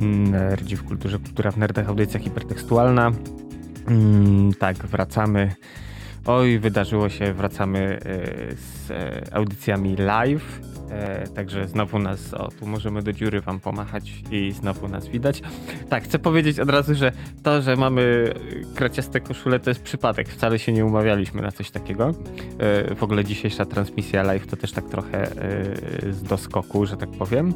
Nerdzi w kulturze, kultura w nerdach, audycja hipertekstualna. Mm, tak, wracamy. Oj, wydarzyło się, wracamy e, z e, audycjami live. E, także znowu nas, o tu możemy do dziury wam pomachać i znowu nas widać. Tak, chcę powiedzieć od razu, że to, że mamy kraciaste koszule to jest przypadek. Wcale się nie umawialiśmy na coś takiego. W ogóle dzisiejsza transmisja live to też tak trochę z doskoku, że tak powiem.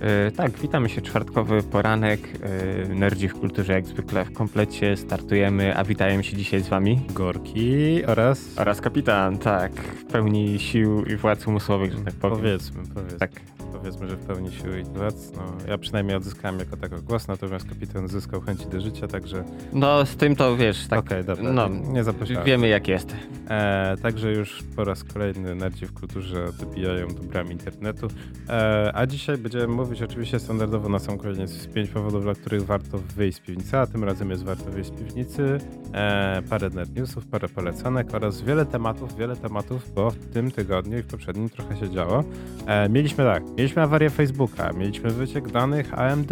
E, tak, witamy się, czwartkowy poranek, e, Nerdzi w kulturze jak zwykle w komplecie, startujemy, a witają się dzisiaj z wami Gorki oraz... oraz kapitan, tak, w pełni sił i władz umysłowych, że tak powiem. Powiedzmy, powiedzmy. Tak. Powiedzmy, że w pełni sił i władz. No, ja przynajmniej odzyskałem jako tako głos, natomiast kapitan zyskał chęci do życia, także... No z tym to wiesz, tak, Okej, dobra, no, nie zapraszałem. wiemy jak jest. E, także już po raz kolejny nerdzi w kulturze dobijają do bram internetu. E, a dzisiaj będziemy mówić oczywiście standardowo na sam koniec z pięć powodów, dla których warto wyjść z piwnicy, a tym razem jest warto wyjść z piwnicy. E, parę nerd newsów, parę polecanek oraz wiele tematów, wiele tematów, bo w tym tygodniu i w poprzednim trochę się działo. E, mieliśmy tak, mieliśmy awarię Facebooka, mieliśmy wyciek danych AMD,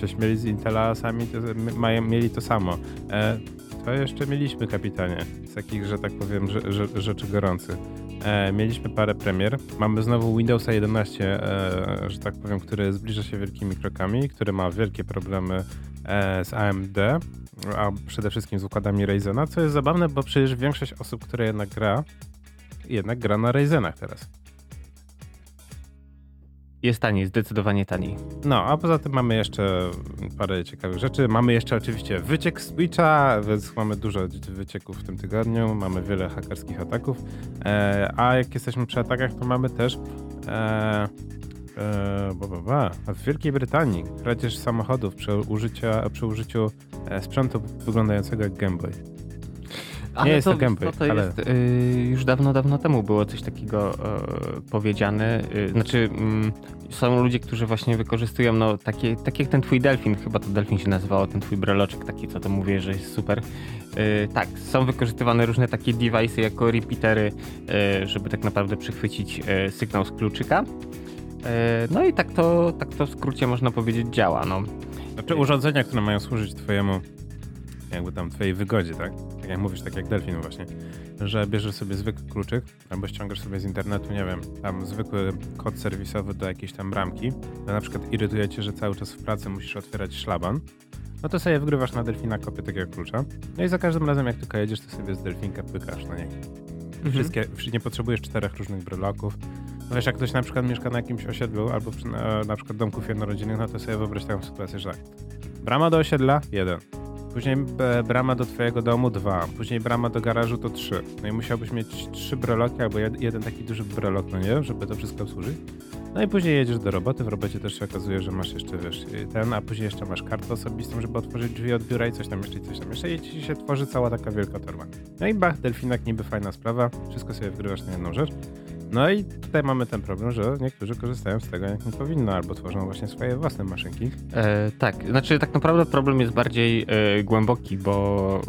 się śmieli z Intela, sami to, mają, mieli to samo. E, to jeszcze mieliśmy, kapitanie, z takich, że tak powiem, że, że, rzeczy gorących. E, mieliśmy parę premier. Mamy znowu Windowsa 11, e, że tak powiem, który zbliża się wielkimi krokami, który ma wielkie problemy e, z AMD, a przede wszystkim z układami Ryzena, co jest zabawne, bo przecież większość osób, które jednak gra, jednak gra na Ryzenach teraz. Jest taniej, zdecydowanie taniej. No, a poza tym mamy jeszcze parę ciekawych rzeczy. Mamy jeszcze oczywiście wyciek z Twitcha, więc mamy dużo wycieków w tym tygodniu. Mamy wiele hakerskich ataków. E, a jak jesteśmy przy atakach, to mamy też. E, e, ba, ba, ba. W Wielkiej Brytanii kradzież samochodów przy, użycia, przy użyciu e, sprzętu wyglądającego jak Game Boy. Ale jest to, to gameplay, to, to ale- jest, y, już dawno, dawno temu było coś takiego y, powiedziane. Y, znaczy, mm, są ludzie, którzy właśnie wykorzystują, no, takie, tak jak ten twój delfin, chyba to delfin się nazywało, ten twój breloczek taki, co to mówię, że jest super. Y, tak, są wykorzystywane różne takie device'y jako repeatery, y, żeby tak naprawdę przechwycić y, sygnał z kluczyka. Y, no i tak to, tak to w skrócie można powiedzieć działa, no. Znaczy urządzenia, które mają służyć twojemu, jakby tam twojej wygodzie, tak? Tak jak mówisz, tak jak Delfin właśnie, że bierzesz sobie zwykły kluczyk albo ściągasz sobie z internetu, nie wiem, tam zwykły kod serwisowy do jakiejś tam bramki, na przykład irytuje cię, że cały czas w pracy musisz otwierać szlaban, no to sobie wgrywasz na Delfina kopię takiego klucza, no i za każdym razem jak tylko jedziesz, to sobie z Delfinka pykasz na niej. Wszystkie, wszy- nie potrzebujesz czterech różnych breloków. No wiesz, jak ktoś na przykład mieszka na jakimś osiedlu albo przy, na, na przykład domków jednorodzinnych, no to sobie wyobraź taką sytuację, że tak. Brama do osiedla, jeden. Później e, brama do twojego domu, dwa. Później brama do garażu to trzy. No i musiałbyś mieć trzy breloki albo jed, jeden taki duży brelok, no nie? Żeby to wszystko obsłużyć. No i później jedziesz do roboty, w robocie też się okazuje, że masz jeszcze, wiesz, ten, a później jeszcze masz kartę osobistą, żeby otworzyć drzwi od biura i coś tam jeszcze, i coś tam jeszcze i ci się tworzy cała taka wielka torba. No i bach, delfinak niby fajna sprawa, wszystko sobie wgrywasz na jedną rzecz. No i tutaj mamy ten problem, że niektórzy korzystają z tego jak nie powinno, albo tworzą właśnie swoje własne maszynki. E, tak, znaczy tak naprawdę problem jest bardziej e, głęboki, bo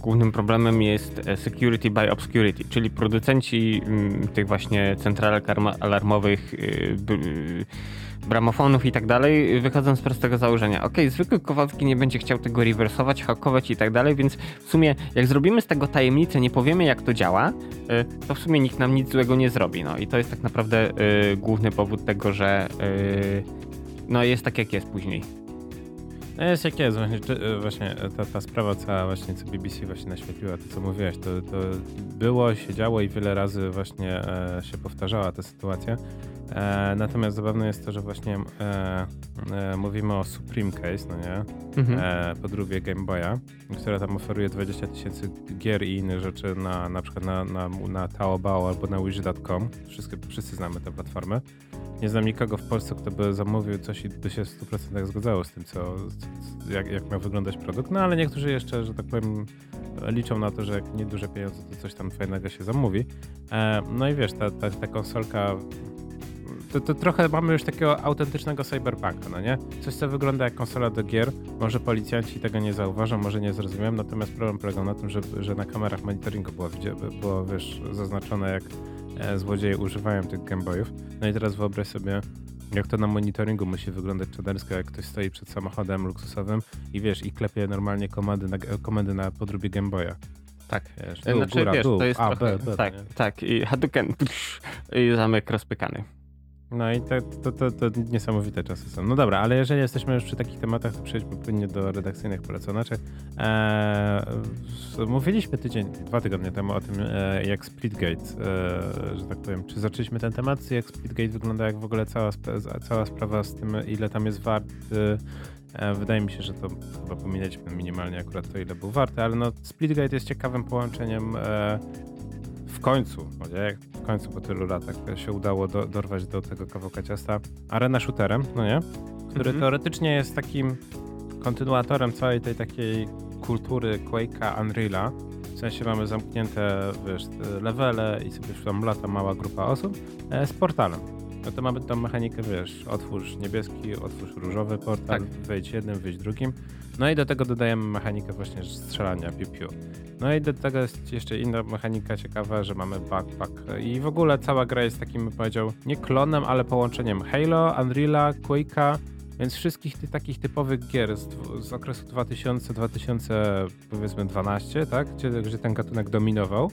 głównym problemem jest e, security by obscurity, czyli producenci mm, tych właśnie centralek alarmowych, y, bramofonów i tak dalej, wychodzą z prostego założenia. Ok, zwykły Kowalski nie będzie chciał tego rewersować, hakować i tak dalej, więc w sumie jak zrobimy z tego tajemnicę, nie powiemy jak to działa, e, to w sumie nikt nam nic złego nie zrobi. No i to jest tak naprawdę e, główny powód tego, że e, no jest tak jak jest później. No jest jak jest, właśnie, e, właśnie ta, ta sprawa cała właśnie, co BBC właśnie naświetliła, to co mówiłeś, to, to było, się działo i wiele razy właśnie e, się powtarzała ta sytuacja. E, natomiast zabawne jest to, że właśnie e, e, mówimy o Supreme Case, no nie? Mhm. e, podróbie Game Boya, która tam oferuje 20 tysięcy gier i innych rzeczy na, na przykład na, na, na Taobao albo na wish.com. Wszyscy, wszyscy znamy tę platformę. Nie znam nikogo w Polsce, kto by zamówił coś i by się w 100% zgadzało z tym, co, co, jak, jak miał wyglądać produkt. No ale niektórzy jeszcze, że tak powiem, liczą na to, że jak nieduże pieniądze, to coś tam fajnego się zamówi. E, no i wiesz, ta, ta, ta konsolka to, to trochę mamy już takiego autentycznego cyberpunka, no nie? Coś, co wygląda jak konsola do gier. Może policjanci tego nie zauważą, może nie zrozumieją, natomiast problem polegał na tym, że, że na kamerach monitoringu było, było wiesz, zaznaczone, jak e, złodzieje używają tych Gameboyów. No i teraz wyobraź sobie, jak to na monitoringu musi wyglądać czadersko, jak ktoś stoi przed samochodem luksusowym i wiesz, i klepie normalnie komendy na, komendy na podróbie Game Boya. Tak. Wiesz, Dół, znaczy, góra, wiesz, dół, to jest A, trochę, B, B, tak, nie? tak. I Hadouken psz, i zamek rozpykany. No i to, to, to, to niesamowite czasy są. No dobra, ale jeżeli jesteśmy już przy takich tematach, to przejdźmy płynnie do redakcyjnych poleconaczy. Eee, mówiliśmy tydzień, dwa tygodnie temu o tym, e, jak Splitgate, e, że tak powiem, czy zaczęliśmy ten temat, jak Splitgate wygląda, jak w ogóle cała, cała sprawa z tym, ile tam jest wart. E, wydaje mi się, że to chyba pominęliśmy minimalnie akurat to, ile był warty, ale no Splitgate jest ciekawym połączeniem e, w końcu, nie? w końcu po tylu latach się udało do, dorwać do tego kawałka ciasta arena shooterem, no nie? Który Mhm. teoretycznie jest takim kontynuatorem całej tej takiej kultury Quake'a, Unreal'a. W sensie mamy zamknięte, wiesz, levele i sobie tam lata mała grupa osób e, z portalem. No to mamy tą mechanikę, wiesz, otwórz niebieski, otwórz różowy portal, Tak. wejdź jednym, wyjdź drugim. No i do tego dodajemy mechanikę właśnie strzelania piu-piu. No i do tego jest jeszcze inna mechanika ciekawa, że mamy backpack i w ogóle cała gra jest takim, powiedział, nie klonem, ale połączeniem Halo, Unreal'a, Quake'a, więc wszystkich tych takich typowych gier z, z okresu 2000-2000 powiedzmy 12, tak? Gdzie, gdzie ten gatunek dominował.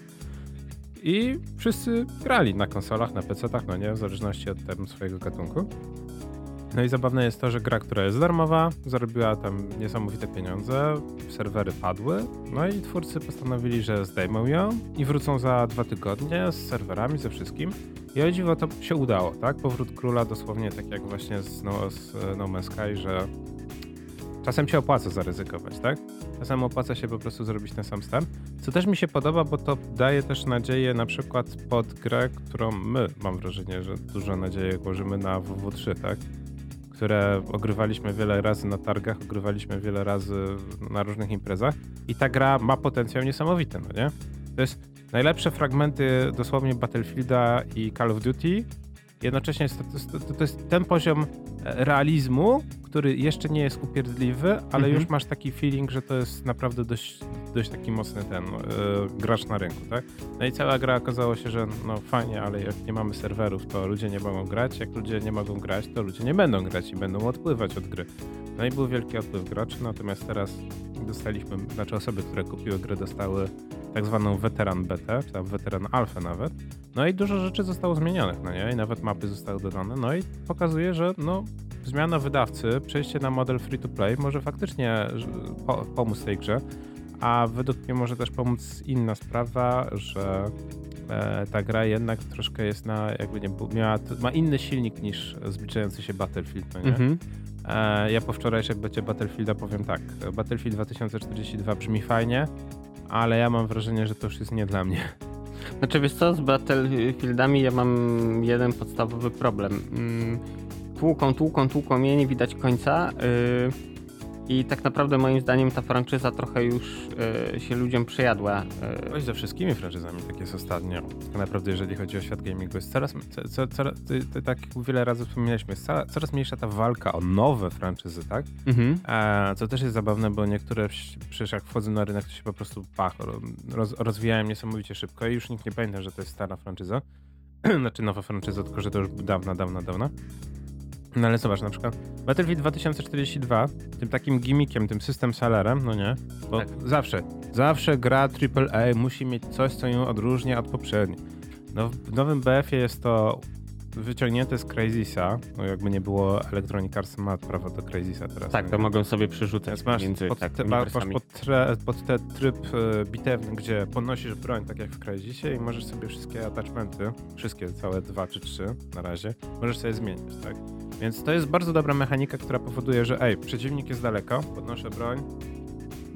I wszyscy grali na konsolach, na PC-tach, no nie, w zależności od tam swojego gatunku. No i zabawne jest to, że gra, która jest darmowa, zarobiła tam niesamowite pieniądze, serwery padły, no i twórcy postanowili, że zdejmą ją i wrócą za dwa tygodnie z serwerami, ze wszystkim. I o dziwo to się udało, tak? Powrót króla dosłownie tak jak właśnie z No, z no Man's Sky, że czasem się opłaca zaryzykować, tak? Czasem opłaca się po prostu zrobić ten sam start. Co też mi się podoba, bo to daje też nadzieję na przykład pod grę, którą my, mam wrażenie, że dużo nadziei kłażymy na WW3, tak? Które ogrywaliśmy wiele razy na targach, ogrywaliśmy wiele razy na różnych imprezach i ta gra ma potencjał niesamowity, no nie? To jest najlepsze fragmenty dosłownie Battlefielda i Call of Duty. Jednocześnie jest to, to, to jest ten poziom e, realizmu, który jeszcze nie jest upierdliwy, ale Mhm. już masz taki feeling, że to jest naprawdę dość, dość taki mocny ten e, gracz na rynku, tak? No i cała gra okazało się, że no fajnie, ale jak nie mamy serwerów, to ludzie nie mogą grać. Jak ludzie nie mogą grać, to ludzie nie będą grać i będą odpływać od gry. No i był wielki odpływ graczy, natomiast teraz dostaliśmy, znaczy osoby, które kupiły grę, dostały tak zwaną weteran betę, czy tam weteran alfę nawet. No i dużo rzeczy zostało zmienionych, no nie? I nawet mapy zostały dodane. No i pokazuje, że no zmiana wydawcy, przejście na model free to play może faktycznie po, pomóc tej grze, a według mnie może też pomóc inna sprawa, że e, ta gra jednak troszkę jest na, jakby nie miała, ma inny silnik niż zbliżający się Battlefield, no nie? Mhm. E, ja po wczorajszym becie Battlefielda powiem tak. Battlefield 2042 brzmi fajnie, ale ja mam wrażenie, że to już jest nie dla mnie. Znaczy wiesz co, z Battlefieldami ja mam jeden podstawowy problem. Mm, Tłuką, tłuką, tłuką mnie, nie widać końca. yy, I tak naprawdę moim zdaniem ta franczyza trochę już yy, się ludziom przejadła. yy. Ze wszystkimi franczyzami tak jest ostatnio. Tak naprawdę, jeżeli chodzi o świat gamingu, jest coraz, co, co, tak wiele razy wspominaliśmy, jest coraz, mniejsza ta walka o nowe franczyzy, tak? Mhm. E, co też jest zabawne, bo niektóre przecież jak wchodzą na rynek, to się po prostu pach, roz, rozwijają niesamowicie szybko i już nikt nie pamięta, że to jest stara franczyza. znaczy nowa franczyza, tylko że to już dawna, dawna, dawna. No ale zobacz, na przykład Battlefield 2042, tym takim gimmickiem, tym system sellerem, no nie? Bo Tak. zawsze, zawsze gra AAA musi mieć coś, co ją odróżnia od poprzedniej. No, w nowym BF-ie jest to wyciągnięte z Crazisa, no jakby nie było Electronic Arts ma prawo do Crazisa teraz. Tak, to mogą sobie przerzucać masz między pod, tak, te, masz pod, tre, pod ten tryb e, bitewny, gdzie podnosisz broń, tak jak w Crysisie i możesz sobie wszystkie attachmenty, wszystkie, całe dwa czy trzy na razie, możesz sobie zmieniać, tak? Więc to jest bardzo dobra mechanika, która powoduje, że ej, przeciwnik jest daleko, podnoszę broń,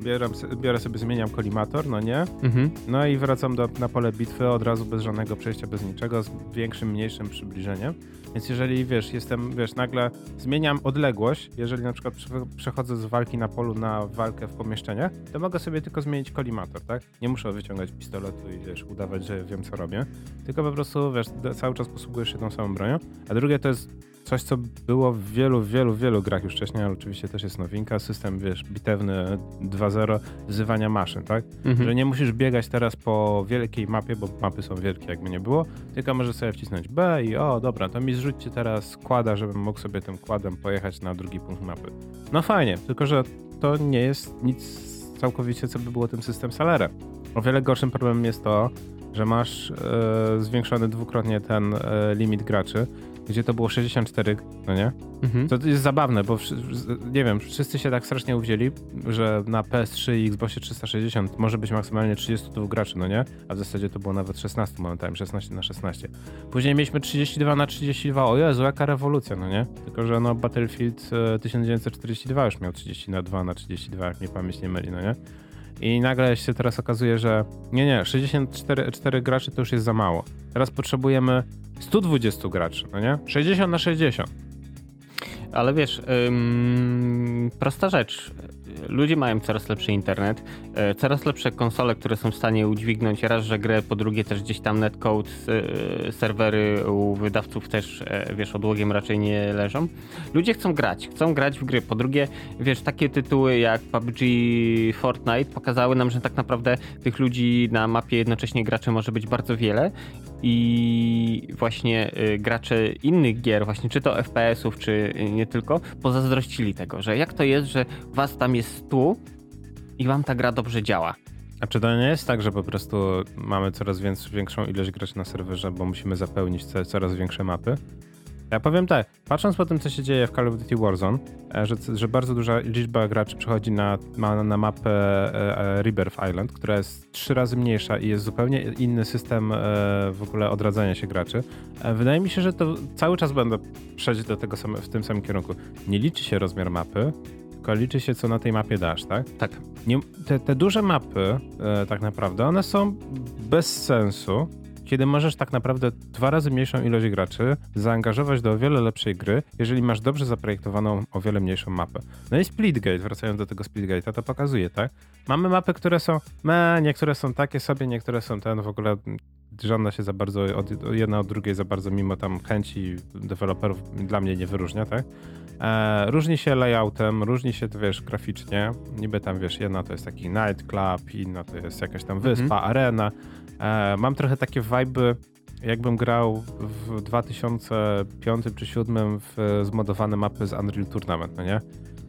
biorę, biorę sobie, zmieniam kolimator, no nie? Mhm. No i wracam do, na pole bitwy od razu bez żadnego przejścia, bez niczego, z większym, mniejszym przybliżeniem. Więc jeżeli wiesz, jestem, wiesz, nagle zmieniam odległość, jeżeli na przykład prze- przechodzę z walki na polu na walkę w pomieszczeniach, to mogę sobie tylko zmienić kolimator, tak? Nie muszę wyciągać pistoletu i wiesz, udawać, że wiem co robię. Tylko po prostu wiesz, cały czas posługujesz się tą samą bronią. A drugie to jest coś, co było w wielu, wielu, wielu grach już wcześniej, ale oczywiście też jest nowinka, system, wiesz, bitewny 2.0 wzywania maszyn, tak? Mhm. Że nie musisz biegać teraz po wielkiej mapie, bo mapy są wielkie, jakby nie było, tylko możesz sobie wcisnąć B i o, dobra, to mi zrzućcie teraz kłada, żebym mógł sobie tym kładem pojechać na drugi punkt mapy. No fajnie, tylko że to nie jest nic całkowicie, co by było tym system Salerem. O wiele gorszym problemem jest to, że masz e, zwiększony dwukrotnie ten e, limit graczy, gdzie to było 64, no nie? Mhm. To jest zabawne, bo nie wiem, wszyscy się tak strasznie uwzięli, że na PS3 i Xboxie 360 może być maksymalnie 32 graczy, no nie? A w zasadzie to było nawet 16 momentami, 16 na 16. Później mieliśmy 32 na 32, o Jezu, jaka rewolucja, no nie? Tylko, że no Battlefield 1942 e, już miał 32 na 32, jak mnie pamięć nie myli, no nie? I nagle się teraz okazuje, że nie, nie, 64 4 graczy to już jest za mało. Teraz potrzebujemy 120 graczy, no nie? 60 na 60. Ale wiesz, ym, prosta rzecz. Ludzie mają coraz lepszy internet, e, coraz lepsze konsole, które są w stanie udźwignąć raz, że grę, po drugie też gdzieś tam netcode, e, serwery u wydawców też, e, wiesz, odłogiem raczej nie leżą. Ludzie chcą grać, chcą grać w gry. Po drugie, wiesz, takie tytuły jak PUBG, Fortnite pokazały nam, że tak naprawdę tych ludzi na mapie jednocześnie graczy może być bardzo wiele i właśnie y, gracze innych gier, właśnie czy to FPS-ów, czy nie tylko, pozazdrościli tego, że jak to jest, że was tam jest tu i wam ta gra dobrze działa. A czy to nie jest tak, że po prostu mamy coraz większą ilość graczy na serwerze, bo musimy zapełnić coraz większe mapy? Ja powiem tak, patrząc po tym, co się dzieje w Call of Duty Warzone, e, że, że bardzo duża liczba graczy przychodzi na, na, na mapę e, e, Rebirth Island, która jest trzy razy mniejsza i jest zupełnie inny system w ogóle odradzania się graczy. Wydaje mi się, że to cały czas będę przejść do tego same, w tym samym kierunku. Nie liczy się rozmiar mapy, tylko liczy się, co na tej mapie dasz, tak? Tak. Nie, te, te duże mapy, tak naprawdę, one są bez sensu, kiedy możesz tak naprawdę dwa razy mniejszą ilość graczy zaangażować do o wiele lepszej gry, jeżeli masz dobrze zaprojektowaną o wiele mniejszą mapę. No i Splitgate, wracając do tego Splitgate'a, to pokazuje, tak? Mamy mapy, które są me, niektóre są takie sobie, niektóre są ten, w ogóle żadna się za bardzo, od, jedna od drugiej za bardzo, mimo tam chęci deweloperów, dla mnie nie wyróżnia, tak? E, różni się layoutem, różni się, to wiesz, graficznie. Niby tam, wiesz, jedna to jest taki nightclub, inna to jest jakaś tam wyspa, mm -hmm. arena. E, mam trochę takie vibe, jakbym grał w 2005 czy 2007 w zmodowane mapy z Unreal Tournament, no nie?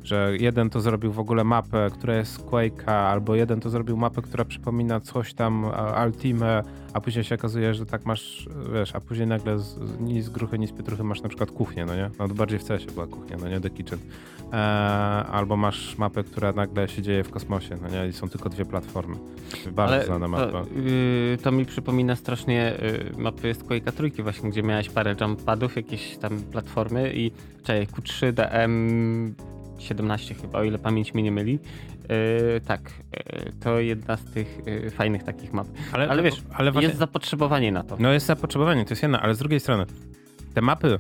Że jeden to zrobił w ogóle mapę, która jest Quake'a, albo jeden to zrobił mapę, która przypomina coś tam Ultimate, a później się okazuje, że tak masz, wiesz, a później nagle z, ni z gruchy, ni z pietruchy masz na przykład kuchnię, no nie? No bardziej w CS była kuchnia, no nie? The Kitchen. E, albo masz mapę, która nagle się dzieje w kosmosie, no nie? I są tylko dwie platformy. Bardzo Ale znana mapa. To, yy, to mi przypomina strasznie yy, mapy z Quake'a trójki właśnie, gdzie miałeś parę jump padów, jakieś tam platformy i czekaj, Q3, DM 17 chyba, o ile pamięć mnie nie myli. Yy, tak, yy, to jedna z tych yy, fajnych takich map. Ale, ale wiesz, ale właśnie, jest zapotrzebowanie na to. No jest zapotrzebowanie, to jest jedna, ale z drugiej strony te mapy,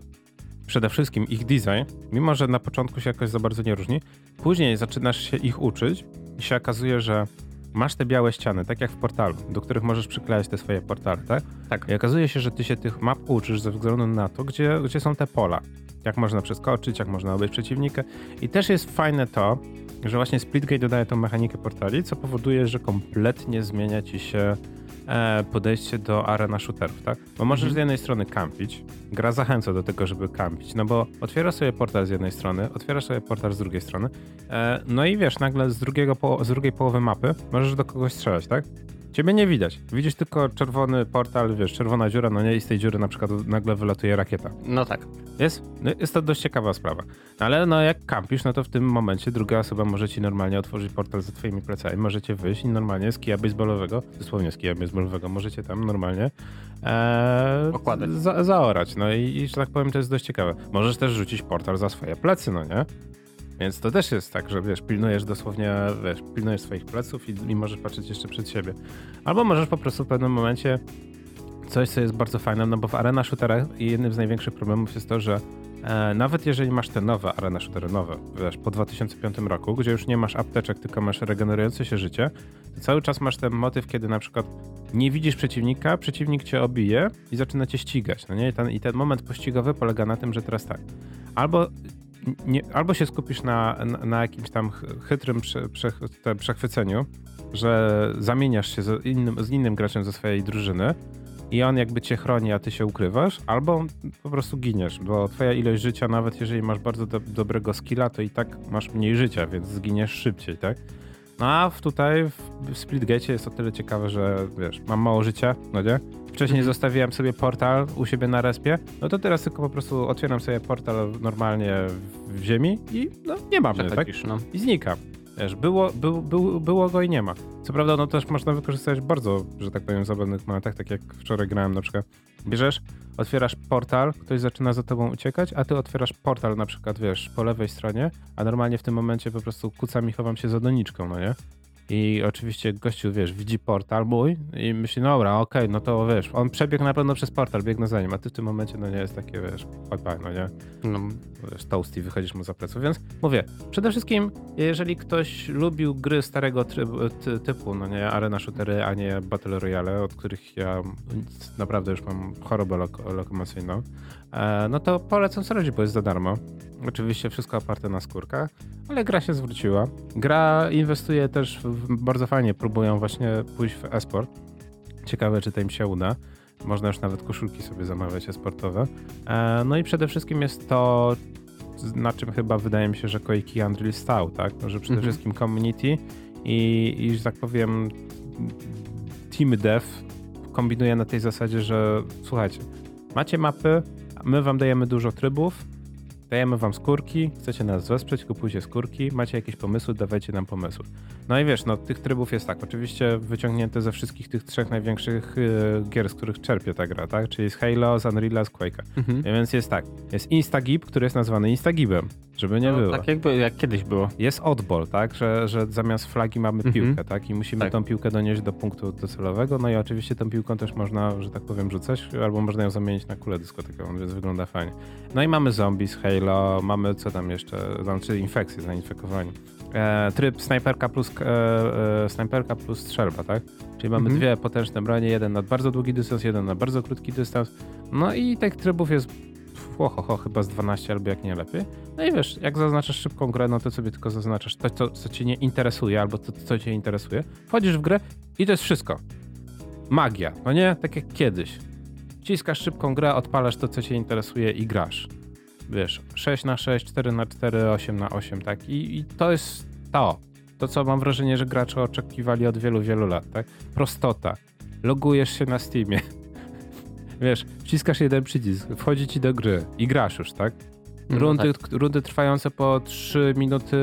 przede wszystkim ich design, mimo że na początku się jakoś za bardzo nie różni, później zaczynasz się ich uczyć i się okazuje, że masz te białe ściany, tak jak w portalu, do których możesz przyklejać te swoje portale, tak? Tak. I okazuje się, że ty się tych map uczysz ze względu na to, gdzie, gdzie są te pola jak można przeskoczyć, jak można obejść przeciwnika. I też jest fajne to, że właśnie Splitgate dodaje tą mechanikę portali, co powoduje, że kompletnie zmienia ci się e, podejście do arena shooterów, tak? Bo możesz mhm. z jednej strony kampić, gra zachęca do tego, żeby kampić, no bo otwierasz sobie portal z jednej strony, otwierasz sobie portal z drugiej strony, e, no i wiesz, nagle z, drugiego z drugiej połowy mapy możesz do kogoś strzelać, tak? Ciebie nie widać. Widzisz tylko czerwony portal, wiesz, czerwona dziura, no nie, i z tej dziury na przykład nagle wylatuje rakieta. No tak. Jest? No, jest to dość ciekawa sprawa. Ale no jak kampisz, no to w tym momencie druga osoba może ci normalnie otworzyć portal za twoimi plecami, możecie wyjść i normalnie z kija baseballowego, dosłownie z kija baseballowego, możecie tam normalnie e, Okładać. Za, zaorać. No i, i, że tak powiem, to jest dość ciekawe. Możesz też rzucić portal za swoje plecy, no nie? Więc to też jest tak, że wiesz, pilnujesz dosłownie, wiesz, pilnujesz swoich pleców i, i możesz patrzeć jeszcze przed siebie. Albo możesz po prostu w pewnym momencie coś, co jest bardzo fajne, no bo w arena shooterach jednym z największych problemów jest to, że e, nawet jeżeli masz te nowe arena shootery, nowe, wiesz, po 2005 roku, gdzie już nie masz apteczek, tylko masz regenerujące się życie, to cały czas masz ten motyw, kiedy na przykład nie widzisz przeciwnika, przeciwnik cię obije i zaczyna cię ścigać, no nie? I ten, i ten moment pościgowy polega na tym, że teraz tak, albo nie, albo się skupisz na, na, na jakimś tam chytrym prze, prze, przechwyceniu, że zamieniasz się z innym, z innym graczem ze swojej drużyny i on jakby cię chroni, a ty się ukrywasz, albo po prostu giniesz, bo twoja ilość życia, nawet jeżeli masz bardzo do, dobrego skilla, to i tak masz mniej życia, więc zginiesz szybciej, tak? No a tutaj w Splitgate jest o tyle ciekawe, że wiesz, mam mało życia, no nie? Wcześniej zostawiłem sobie portal u siebie na respie, no to teraz tylko po prostu otwieram sobie portal normalnie w ziemi i no nie mam mnie, tak? No. I znika. Wiesz, było, był, był, było go i nie ma. Co prawda, no też można wykorzystać bardzo, że tak powiem, zabawnych momentach, tak jak wczoraj grałem na przykład. Bierzesz, otwierasz portal, ktoś zaczyna za tobą uciekać, a ty otwierasz portal na przykład, wiesz, po lewej stronie, a normalnie w tym momencie po prostu kucam i chowam się za doniczką, no nie? I oczywiście gościu, wiesz, widzi portal mój i myśli, dobra, okej, okay, no to wiesz, on przebiegł na pewno przez portal, biegnę za nim, a ty w tym momencie, no nie jest takie, wiesz, bye no nie? No, wiesz, toasty, wychodzisz mu za pleców, więc mówię, przede wszystkim, jeżeli ktoś lubił gry starego trybu, ty, typu, no nie, arena shootery, a nie battle royale, od których ja naprawdę już mam chorobę lok lokomocyjną, no to polecam sprawdzić, bo jest za darmo. Oczywiście wszystko oparte na skórkach, ale gra się zwróciła. Gra inwestuje też w, bardzo fajnie, próbują właśnie pójść w esport. Ciekawe, czy to im się uda. Można już nawet koszulki sobie zamawiać esportowe. E, no i przede wszystkim jest to, na czym chyba wydaje mi się, że Koiki Unreal stał, tak? Że przede mhm. wszystkim community i, i, że tak powiem, team dev kombinuje na tej zasadzie, że słuchajcie, macie mapy, my wam dajemy dużo trybów, Dajemy wam skórki, chcecie nas wesprzeć, kupujcie skórki, macie jakieś pomysły, dawajcie nam pomysły. No i wiesz, no tych trybów jest tak, oczywiście wyciągnięte ze wszystkich tych trzech największych y, gier, z których czerpie ta gra, tak? Czyli z Halo, z Unreal, z Quake'a. Mhm. Więc jest tak, jest Instagib, który jest nazwany Instagibem, żeby nie no, było. Tak jakby, jak kiedyś było. Jest oddball, tak? Że, że zamiast flagi mamy mhm. piłkę, tak? I musimy tak. tą piłkę donieść do punktu docelowego, no i oczywiście tą piłką też można, że tak powiem, rzucać, albo można ją zamienić na kulę dyskotykową, więc wygląda fajnie. No i mamy zombie z Halo, mamy co tam jeszcze, znaczy infekcje, zainfekowani. E, tryb snajperka plus, e, e, snajperka plus strzelba, tak? Czyli mamy mhm. dwie potężne bronie, jeden na bardzo długi dystans, jeden na bardzo krótki dystans. No i tych trybów jest ho, chyba z 12 albo jak nie lepiej. No i wiesz, jak zaznaczasz szybką grę, no to sobie tylko zaznaczasz to, co, co cię nie interesuje albo to, co cię interesuje. Wchodzisz w grę i to jest wszystko. Magia, no nie? Tak jak kiedyś. Wciskasz szybką grę, odpalasz to, co cię interesuje i grasz wiesz, 6 na 6, 4 na 4, 8 na 8, tak? I, I, to jest to. To, co mam wrażenie, że gracze oczekiwali od wielu, wielu lat, tak? Prostota. Logujesz się na Steamie. wiesz, wciskasz jeden przycisk, wchodzi ci do gry i grasz już, tak? No rundy, no tak. rundy trwające po 3 minuty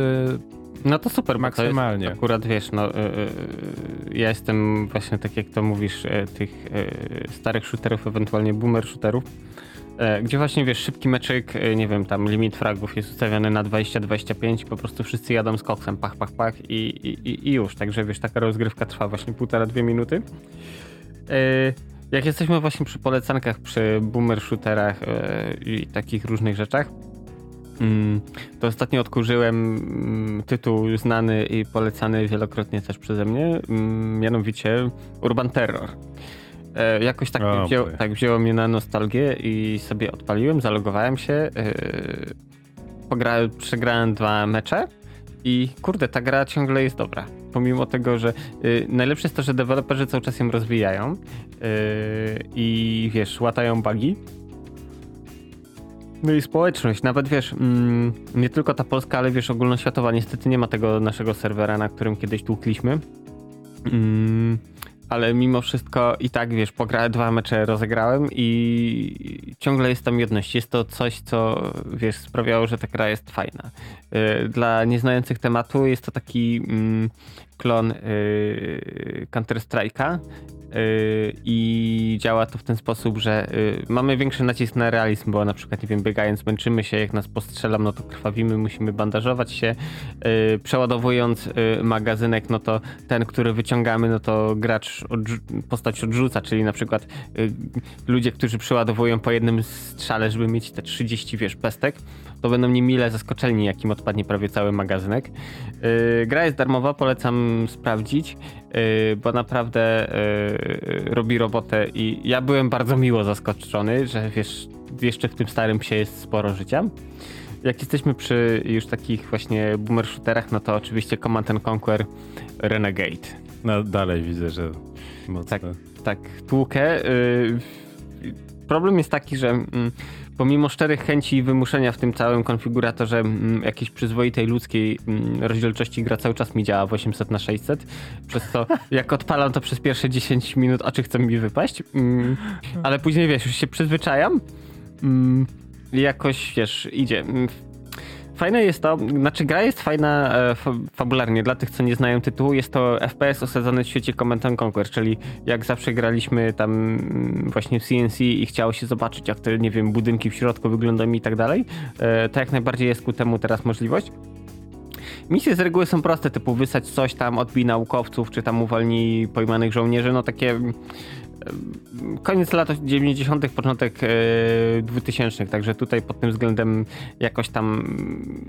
no to super, maksymalnie. akurat wiesz, no, yy, ja jestem właśnie tak jak to mówisz, yy, tych yy, starych shooterów, ewentualnie boomer shooterów. E, gdzie właśnie wiesz, szybki meczyk, e, nie wiem, tam limit fragów jest ustawiony na 20-25 po prostu wszyscy jadą z koksem, pach, pach, pach i, i, i już. Także wiesz, taka rozgrywka trwa właśnie półtora, dwie minuty. E, jak jesteśmy właśnie przy polecankach, przy boomer shooterach i takich różnych rzeczach, mm, to ostatnio odkurzyłem mm, tytuł znany i polecany wielokrotnie też przeze mnie, mm, mianowicie Urban Terror. E, jakoś tak, oh, wzięło, tak wzięło mnie na nostalgię i sobie odpaliłem, zalogowałem się. E, pograłem, przegrałem dwa mecze i kurde, ta gra ciągle jest dobra. Pomimo tego, że y, najlepsze jest to, że deweloperzy cały czas ją rozwijają y, i wiesz, łatają bugi. No i społeczność, nawet wiesz, mm, nie tylko ta polska, ale wiesz, ogólnoświatowa. Niestety nie ma tego naszego serwera, na którym kiedyś tłukliśmy. Mm, ale mimo wszystko i tak, wiesz, pograłem dwa mecze, rozegrałem i ciągle jest tam jedność. Jest to coś, co, wiesz, sprawiało, że ta gra jest fajna. Y, dla nieznających tematu jest to taki mm, klon y, Counter-Strike'a i działa to w ten sposób, że mamy większy nacisk na realizm, bo na przykład, nie wiem, biegając męczymy się, jak nas postrzelam, no to krwawimy, musimy bandażować się. Przeładowując magazynek, no to ten, który wyciągamy, no to gracz odrzu- postać odrzuca, czyli na przykład ludzie, którzy przeładowują po jednym strzale, żeby mieć te 30, wiesz, pestek, to będą nie mile zaskoczeni, jakim odpadnie prawie cały magazynek. Yy, gra jest darmowa, polecam sprawdzić, yy, bo naprawdę yy, robi robotę i ja byłem bardzo miło zaskoczony, że wiesz, jeszcze w tym starym psie jest sporo życia. Jak jesteśmy przy już takich właśnie boomer shooterach, no to oczywiście Command Conquer Renegade. No dalej widzę, że mocno. Tak, tak tłukę. Problem jest taki, że mm, pomimo szczerych chęci i wymuszenia w tym całym konfiguratorze mm, jakiejś przyzwoitej ludzkiej mm, rozdzielczości gra cały czas mi działa w 800 na 600 przez to jak odpalam to przez pierwsze 10 minut oczy chcą mi wypaść? Mm, ale później wiesz, już się przyzwyczajam. I jakoś wiesz, idzie Fajne jest to, znaczy gra jest fajna e, fabularnie dla tych, co nie znają tytułu. Jest to FPS osadzony w świecie Command Conquer, czyli jak zawsze graliśmy tam mm, właśnie w CNC i chciało się zobaczyć, jak te, nie wiem, budynki w środku wyglądają i tak dalej. E, to jak najbardziej jest ku temu teraz możliwość. Misje z reguły są proste, typu wysać coś tam, odbij naukowców, czy tam uwolnij pojmanych żołnierzy, no takie koniec lat 90., początek 2000, e, także tutaj pod tym względem jakoś tam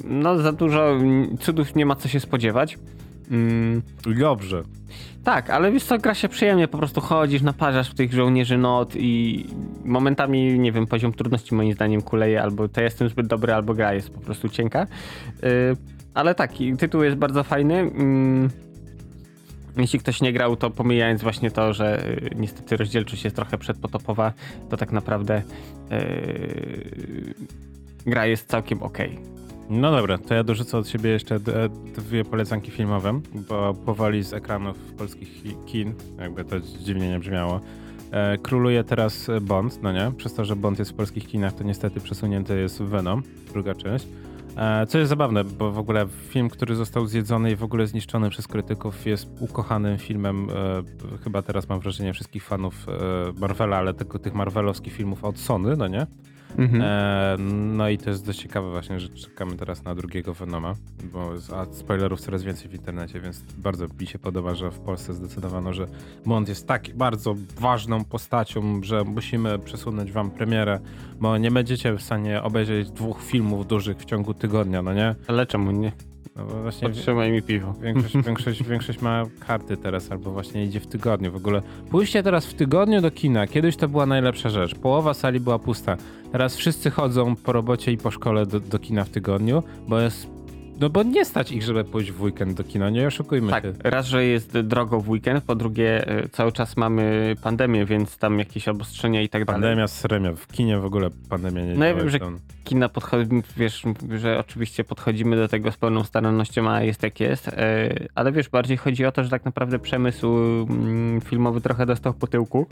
no za dużo cudów nie ma co się spodziewać. Mm. Dobrze. Tak, ale wiesz co, gra się przyjemnie, po prostu chodzisz, naparzasz w tych żołnierzy not i momentami, nie wiem, poziom trudności moim zdaniem kuleje, albo to jestem zbyt dobry, albo gra jest po prostu cienka. Yy, ale tak, tytuł jest bardzo fajny. Yy jeśli ktoś nie grał, to pomijając właśnie to, że y, niestety rozdzielczość jest trochę przedpotopowa, to tak naprawdę yy, gra jest całkiem ok. No dobra, to ja dorzucę od siebie jeszcze dwie polecanki filmowe, bo powoli z ekranów polskich kin, jakby to dziwnie nie brzmiało, e, króluje teraz Bond, no nie? Przez to, że Bond jest w polskich kinach, to niestety przesunięty jest Venom, druga część. E, co jest zabawne, bo w ogóle film, który został zjedzony i w ogóle zniszczony przez krytyków jest ukochanym filmem, e, chyba teraz mam wrażenie wszystkich fanów e, Marvela, ale tylko tych marvelowskich filmów od Sony, no nie? Mhm. E, no i to jest dość ciekawe właśnie, że czekamy teraz na drugiego Venoma, bo a spoilerów coraz więcej w internecie, więc bardzo mi się podoba, że w Polsce zdecydowano, że Bond jest tak bardzo ważną postacią, że musimy przesunąć wam premierę, bo nie będziecie w stanie obejrzeć dwóch filmów dużych w ciągu tygodnia, no nie? Ale czemu nie? No bo właśnie Podtrzymaj mi piwo. Większość, większość, większość ma karty teraz, albo właśnie idzie w tygodniu. W ogóle pójście teraz w tygodniu do kina. Kiedyś to była najlepsza rzecz. Połowa sali była pusta. Teraz wszyscy chodzą po robocie i po szkole do, do kina w tygodniu, bo jest no bo nie stać ich, żeby pójść w weekend do kina, nie oszukujmy tak, się. raz, że jest drogo w weekend, po drugie e, cały czas mamy pandemię, więc tam jakieś obostrzenia i tak dalej. Pandemia sremia, w kinie w ogóle pandemia nie No ja wiem, że kina podchodzi, wiesz, że oczywiście podchodzimy do tego z pełną starannością, a jest jak jest, e, ale wiesz, bardziej chodzi o to, że tak naprawdę przemysł mm, filmowy trochę dostał po tyłku.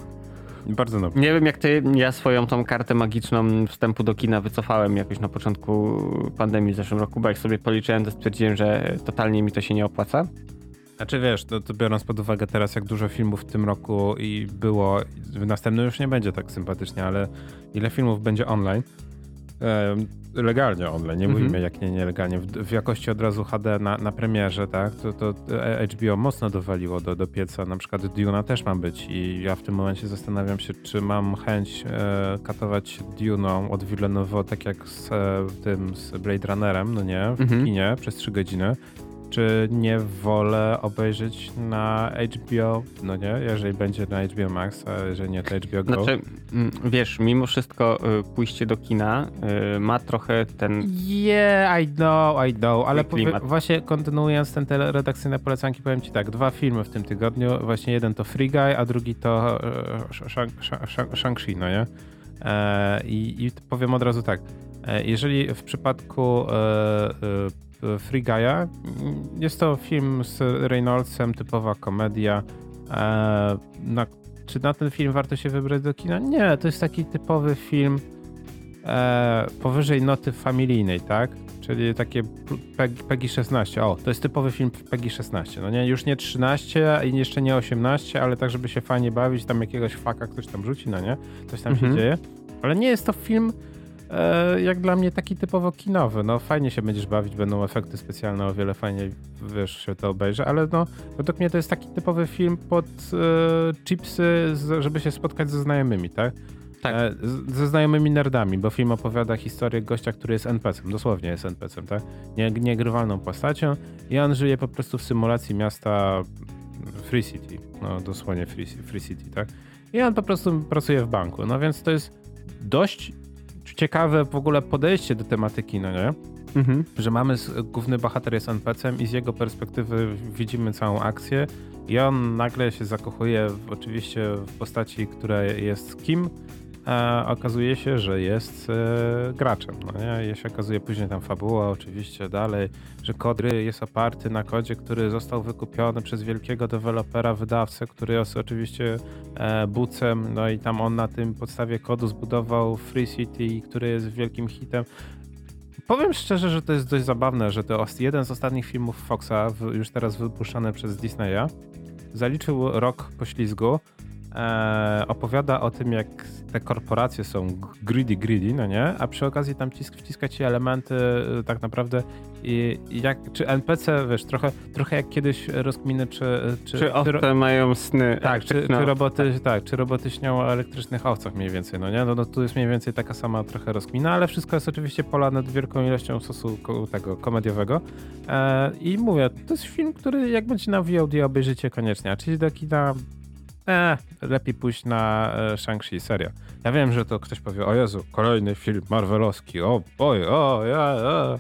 Bardzo dobrze. Nie wiem jak ty, ja swoją tą kartę magiczną wstępu do kina wycofałem jakoś na początku pandemii w zeszłym roku, bo jak sobie policzyłem, to stwierdziłem, że totalnie mi to się nie opłaca. Znaczy wiesz, to, to biorąc pod uwagę teraz, jak dużo filmów w tym roku i było, w następnym już nie będzie tak sympatycznie, ale ile filmów będzie online, legalnie online, nie mówimy mhm. jak nie nielegalnie, w, w, jakości od razu HD na, na premierze, tak, to, to HBO mocno dowaliło do, do pieca, na przykład Duna też ma być i ja w tym momencie zastanawiam się, czy mam chęć e, katować Duną od Villeneuve, tak jak z e, tym, z Blade Runnerem, no nie, w mhm. kinie przez 3 godziny, czy nie wolę obejrzeć na HBO, no nie, jeżeli będzie na HBO Max, a jeżeli nie, to HBO Go. Znaczy, mm, wiesz, mimo wszystko y, pójście do kina y, ma trochę ten... Yeah, I know, I know, ale powie, właśnie kontynuując ten te redakcyjne polecanki, powiem ci tak, dwa filmy w tym tygodniu, właśnie jeden to Free Guy, a drugi to y, Shang-Chi, no nie? E, I, I powiem od razu tak, e, jeżeli w przypadku Free Guy'a. Jest to film z Reynoldsem, typowa komedia. E, na, czy na ten film warto się wybrać do kina? Nie, to jest taki typowy film e, powyżej noty familijnej, tak? Czyli takie PEGI 16. O, to jest typowy film PEGI 16. No nie, już nie 13 i jeszcze nie 18, ale tak, żeby się fajnie bawić, tam jakiegoś faka ktoś tam rzuci, no nie? Coś tam mhm. się dzieje. Ale nie jest to film jak dla mnie taki typowo kinowy. No fajnie się będziesz bawić, będą efekty specjalne, o wiele fajniej wiesz, się to obejrzy, ale no według mnie to jest taki typowy film pod e, chipsy, żeby się spotkać ze znajomymi, tak? Tak. E, ze znajomymi nerdami, bo film opowiada historię gościa, który jest NPC-em, dosłownie jest NPC-em, tak? Nie, niegrywalną postacią i on żyje po prostu w symulacji miasta Free City, no dosłownie Free, Free City, tak? I on po prostu pracuje w banku, no więc to jest dość ciekawe w ogóle podejście do tematyki, no nie? Mhm. Że mamy, główny bohater jest NPC-em i z jego perspektywy widzimy całą akcję i on nagle się zakochuje w, oczywiście w postaci, która jest kim, a okazuje się, że jest e, graczem. No nie? I się okazuje później tam fabuła oczywiście dalej, że Kodry jest oparty na kodzie, który został wykupiony przez wielkiego dewelopera, wydawcę, który jest oczywiście e, bucem, no i tam on na tym podstawie kodu zbudował Free City, który jest wielkim hitem. Powiem szczerze, że to jest dość zabawne, że to jeden z ostatnich filmów Foxa, już teraz wypuszczany przez Disneya, zaliczył rok poślizgu, e, opowiada o tym, jak te korporacje są greedy, greedy, no nie? A przy okazji tam cisk, wciska ci elementy y, tak naprawdę i, jak, czy NPC, wiesz, trochę, trochę jak kiedyś rozkminy, czy... Czy, czy owce czy, mają sny. Tak, czy, czy, roboty, tak. tak. czy roboty śnią o elektrycznych owcach mniej więcej, no nie? No, no tu jest mniej więcej taka sama trochę rozkmina, ale wszystko jest oczywiście polane wielką ilością sosu tego komediowego. E, I mówię, to jest film, który jak będzie na VOD obejrzycie koniecznie, a czyli do kina e, lepiej pójść na e, Shang-Chi, serio. Ja wiem, że to ktoś powie, o Jezu, kolejny film marvelowski, o boj, o ja, ja.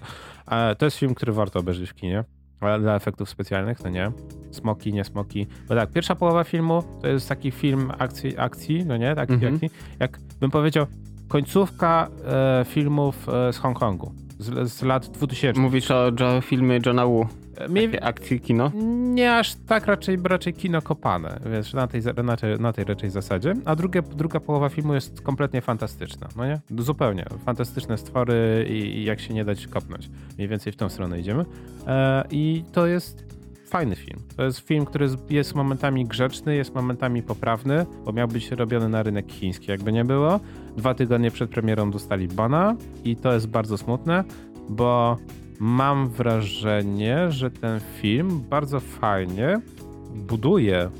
E, to jest film, który warto obejrzeć w kinie. Ale dla efektów specjalnych, to nie. Smoki, nie smoki. Bo tak, pierwsza połowa filmu to jest taki film akcji, akcji no nie? Taki, mhm. akcji, jak bym powiedział, końcówka e, filmów e, z Hongkongu. Z, z, lat 2000. Mówisz o, o filmie Johna Woo. Mniej, akcji kino? Nie aż tak, raczej, raczej kino kopane, wiesz, na tej, na tej, na tej raczej zasadzie. A drugie, druga połowa filmu jest kompletnie fantastyczna, no nie? Zupełnie. Fantastyczne stwory i, i jak się nie dać kopnąć. Mniej więcej w tą stronę idziemy. E, I to jest fajny film. To jest film, który jest momentami grzeczny, jest momentami poprawny, bo miał być robiony na rynek chiński, jakby nie było. Dwa tygodnie przed premierą dostali bana i to jest bardzo smutne, bo mam wrażenie, że ten film bardzo fajnie buduje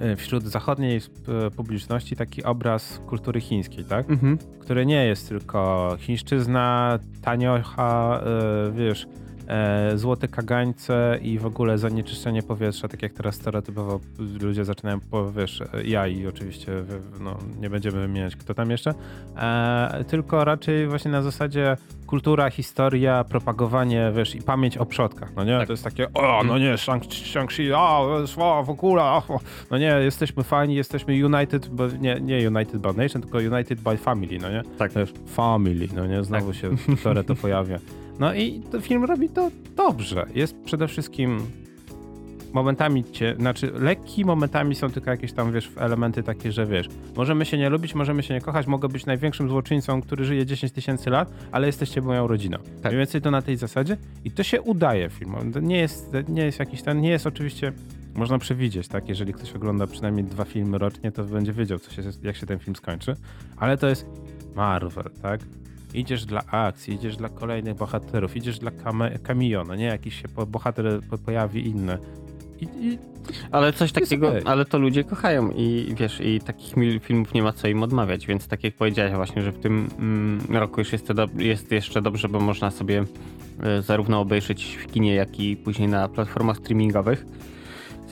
e, wśród zachodniej e, publiczności taki obraz kultury chińskiej, tak? Mhm. Który nie jest tylko chińszczyzna, taniocha, yy, wiesz, e, złote kagańce i w ogóle zanieczyszczenie powietrza, tak jak teraz stereotypowo ludzie zaczynają, wiesz, ja i oczywiście no, nie będziemy wymieniać kto tam jeszcze, e, tylko raczej właśnie na zasadzie kultura, historia, propagowanie, wiesz, i pamięć o przodkach, no nie? Tak. To jest takie, o, no nie, Shang-Chi, o, w ogóle, o, no nie, jesteśmy fani, jesteśmy United, bo nie, nie United by Nation, tylko United by Family, no nie? Tak. Wiesz, family, no nie? Znowu tak. się w to pojawia. No i ten film robi to dobrze. Jest przede wszystkim momentami cię, znaczy lekki momentami są tylko jakieś tam, wiesz, elementy takie, że wiesz, możemy się nie lubić, możemy się nie kochać, mogę być największym złoczyńcą, który żyje 10 tysięcy lat, ale jesteście moją rodziną. Tak. Mniej więcej to na tej zasadzie i to się udaje filmom. Nie jest, nie jest jakiś ten, nie jest oczywiście, można przewidzieć, tak, jeżeli ktoś ogląda przynajmniej dwa filmy rocznie, to będzie wiedział, co się, jak się ten film skończy, ale to jest Marvel, tak? Idziesz dla akcji, idziesz dla kolejnych bohaterów, idziesz dla kamiona, nie? Jakiś się bohater pojawi inny. I, i ale coś takiego, ale to ludzie kochają i wiesz, i takich filmów nie ma co im odmawiać, więc tak jak powiedziałeś właśnie, że w tym mm, roku już jest, do, jest jeszcze dobrze, bo można sobie y, zarówno obejrzeć w kinie, jak i później na platformach streamingowych.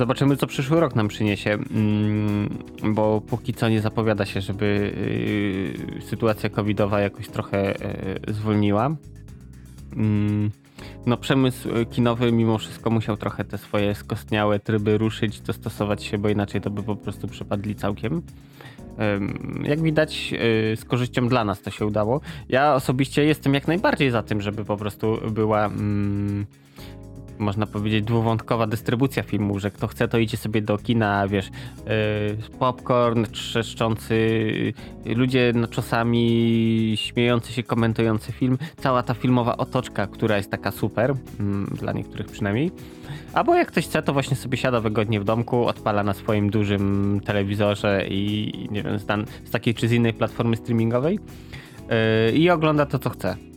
Zobaczymy, co przyszły rok nam przyniesie, mm, bo póki co nie zapowiada się, żeby y, sytuacja covidowa jakoś trochę y, zwolniła. Mm, no, przemysł kinowy mimo wszystko musiał trochę te swoje skostniałe tryby ruszyć, dostosować się, bo inaczej to by po prostu przepadli całkiem. Jak widać, y, z korzyścią dla nas to się udało. Ja osobiście jestem jak najbardziej za tym, żeby po prostu była mm, można powiedzieć, dwuwątkowa dystrybucja filmu, że kto chce, to idzie sobie do kina, wiesz, yy, popcorn, trzeszczący, yy, ludzie no, czasami śmiejący się, komentujący film, cała ta filmowa otoczka, która jest taka super, yy, dla niektórych przynajmniej. Albo jak ktoś chce, to właśnie sobie siada wygodnie w domku, odpala na swoim dużym telewizorze i nie wiem, z, z takiej czy z innej platformy streamingowej yy, i ogląda to, co chce.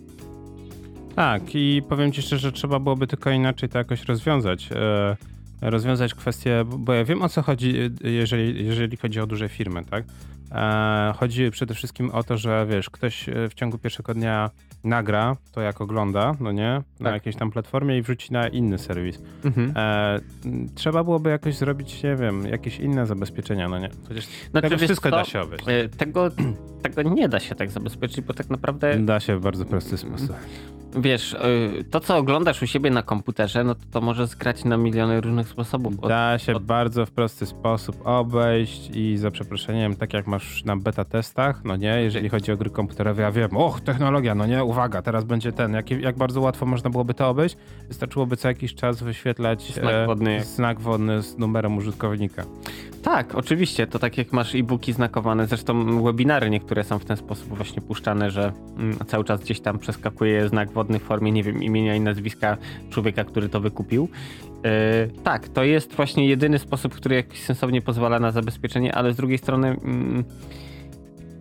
Tak, i powiem ci szczerze, że trzeba byłoby tylko inaczej to jakoś rozwiązać. E, rozwiązać kwestię, bo ja wiem o co chodzi, jeżeli, jeżeli chodzi o duże firmy, tak? E, chodzi przede wszystkim o to, że wiesz, ktoś w ciągu pierwszego dnia nagra to jak ogląda, no nie, na tak. jakiejś tam platformie i wrzuci na inny serwis. Mhm. E, trzeba byłoby jakoś zrobić, nie wiem, jakieś inne zabezpieczenia, no nie? Chociaż znaczy, tego wszystko co? da się obejść. E, tego, tego nie da się tak zabezpieczyć, bo tak naprawdę... Da się w bardzo prosty sposób wiesz, y, to co oglądasz u siebie na komputerze, no to, to może zgrać na miliony różnych sposobów. Da się od... bardzo w prosty sposób obejść i za przeproszeniem, tak jak masz na beta testach, no nie, jeżeli chodzi o gry komputerowe, ja wiem, och, technologia, no nie, uwaga, teraz będzie ten, jak, jak bardzo łatwo można byłoby to obejść, wystarczyłoby co jakiś czas wyświetlać znak e, wodny, znak wodny z numerem użytkownika. Tak, oczywiście. To tak jak masz e-booki znakowane, zresztą webinary niektóre są w ten sposób właśnie puszczane, że mm, cały czas gdzieś tam przeskakuje znak wodny w formie, nie wiem, imienia i nazwiska człowieka, który to wykupił. Yy, tak, to jest właśnie jedyny sposób, który sensownie pozwala na zabezpieczenie, ale z drugiej strony. Yy,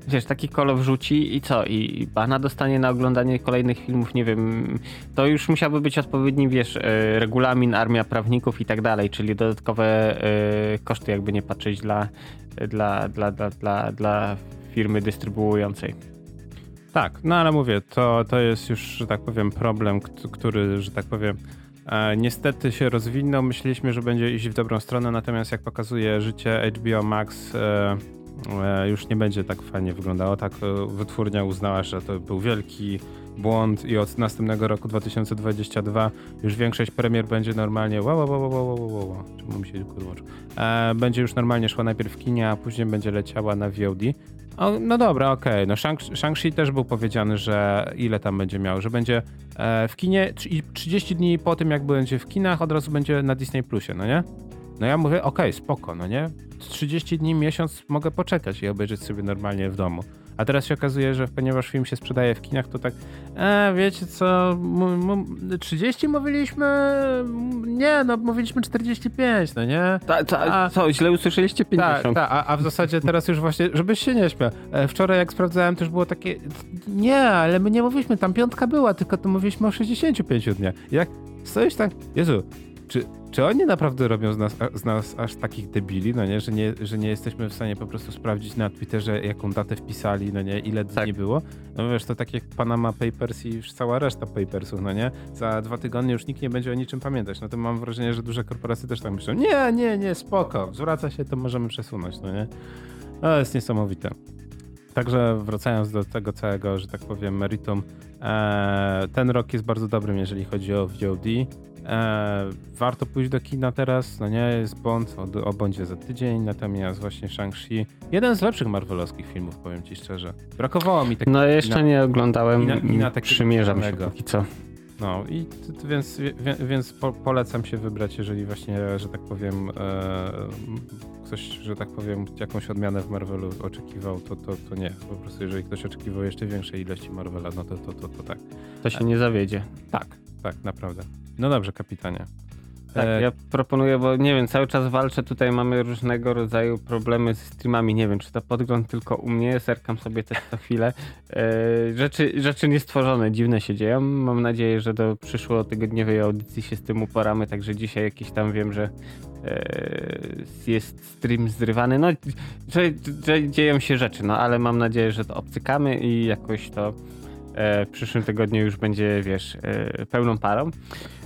wiesz, taki kolo wrzuci i co? I bana dostanie na oglądanie kolejnych filmów, nie wiem. To już musiałby być odpowiedni, wiesz, e, regulamin, armia prawników i tak dalej, czyli dodatkowe e, koszty, jakby nie patrzeć dla, dla, dla, dla, dla, dla firmy dystrybuującej. Tak, no ale mówię, to, to jest już, że tak powiem, problem, który, że tak powiem, e, niestety się rozwinął. Myśleliśmy, że będzie iść w dobrą stronę, natomiast jak pokazuje życie HBO Max, e, E, już nie będzie tak fajnie wyglądało. Tak e, wytwórnia uznała, że to był wielki błąd i od następnego roku 2022 już większość premier będzie normalnie wow, wow, wow, wow, wow, wow, czemu mi się kurwoczył, e, będzie już normalnie szła najpierw w kinie, a później będzie leciała na VOD. O, no dobra, okej. Okay. No Shang-Chi też był powiedziany, że ile tam będzie miał, że będzie e, w kinie i 30 dni po tym, jak będzie w kinach, od razu będzie na Disney Plusie, no nie? No ja mówię, okej, okay, spoko, no nie? 30 dni, miesiąc mogę poczekać i obejrzeć sobie normalnie w domu. A teraz się okazuje, że ponieważ film się sprzedaje w kinach, to tak, e, wiecie co, 30 mówiliśmy, nie, no mówiliśmy 45, no nie? Ta, ta, a, co, źle usłyszeliście 50. Tak, ta, a, a w zasadzie teraz już właśnie, żebyś się nie śmiał. E, wczoraj jak sprawdzałem, to już było takie, nie, ale my nie mówiliśmy, tam piątka była, tylko to mówiliśmy o 65 dniach. Jak stoisz tak, Jezu, czy czy oni naprawdę robią z nas, z nas aż takich debili, no nie? Że, nie? że nie jesteśmy w stanie po prostu sprawdzić na Twitterze, jaką datę wpisali, no nie? Ile dni tak. było? No wiesz, to tak jak Panama Papers i już cała reszta papersów, no nie? Za dwa tygodnie już nikt nie będzie o niczym pamiętać. No to mam wrażenie, że duże korporacje też tak myślą. Nie, nie, nie, spoko. Zwraca się, to możemy przesunąć, no nie? To jest niesamowite. Także wracając do tego całego, że tak powiem, meritum, e, ten rok jest bardzo dobrym, jeżeli chodzi o VOD. E, warto pójść do kina teraz, no nie, jest Bond, o, o Bondzie za tydzień, natomiast właśnie Shang-Chi, jeden z lepszych marvelowskich filmów, powiem ci szczerze. Brakowało mi takiego... No jeszcze nie oglądałem, kina, kina przymierzam się póki co. No i więc, więc po, polecam się wybrać, jeżeli właśnie, że tak powiem, e, ktoś, że tak powiem, jakąś odmianę w Marvelu oczekiwał, to, to, to nie. Po prostu jeżeli ktoś oczekiwał jeszcze większej ilości Marvela, no to, to, to, to tak. To się nie zawiedzie. Tak, tak, naprawdę. No dobrze, kapitanie. Tak, e... ja proponuję, bo nie wiem, cały czas walczę, tutaj mamy różnego rodzaju problemy z streamami, nie wiem, czy to podgląd tylko u mnie, serkam sobie też co chwilę. E, rzeczy, rzeczy niestworzone, dziwne się dzieją. Mam nadzieję, że do przyszłotygodniowej audycji się z tym uporamy, także dzisiaj jakiś tam wiem, że e, jest stream zrywany, no, że, że dzieją się rzeczy, no, ale mam nadzieję, że to obcykamy i jakoś to w przyszłym tygodniu już będzie, wiesz, e, pełną parą.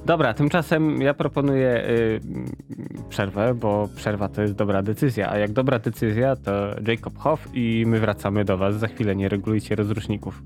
Dobra, tymczasem ja proponuję e, przerwę, bo przerwa to jest dobra decyzja, a jak dobra decyzja to Jacob Hoff i my wracamy do was za chwilę, nie regulujcie rozruszników.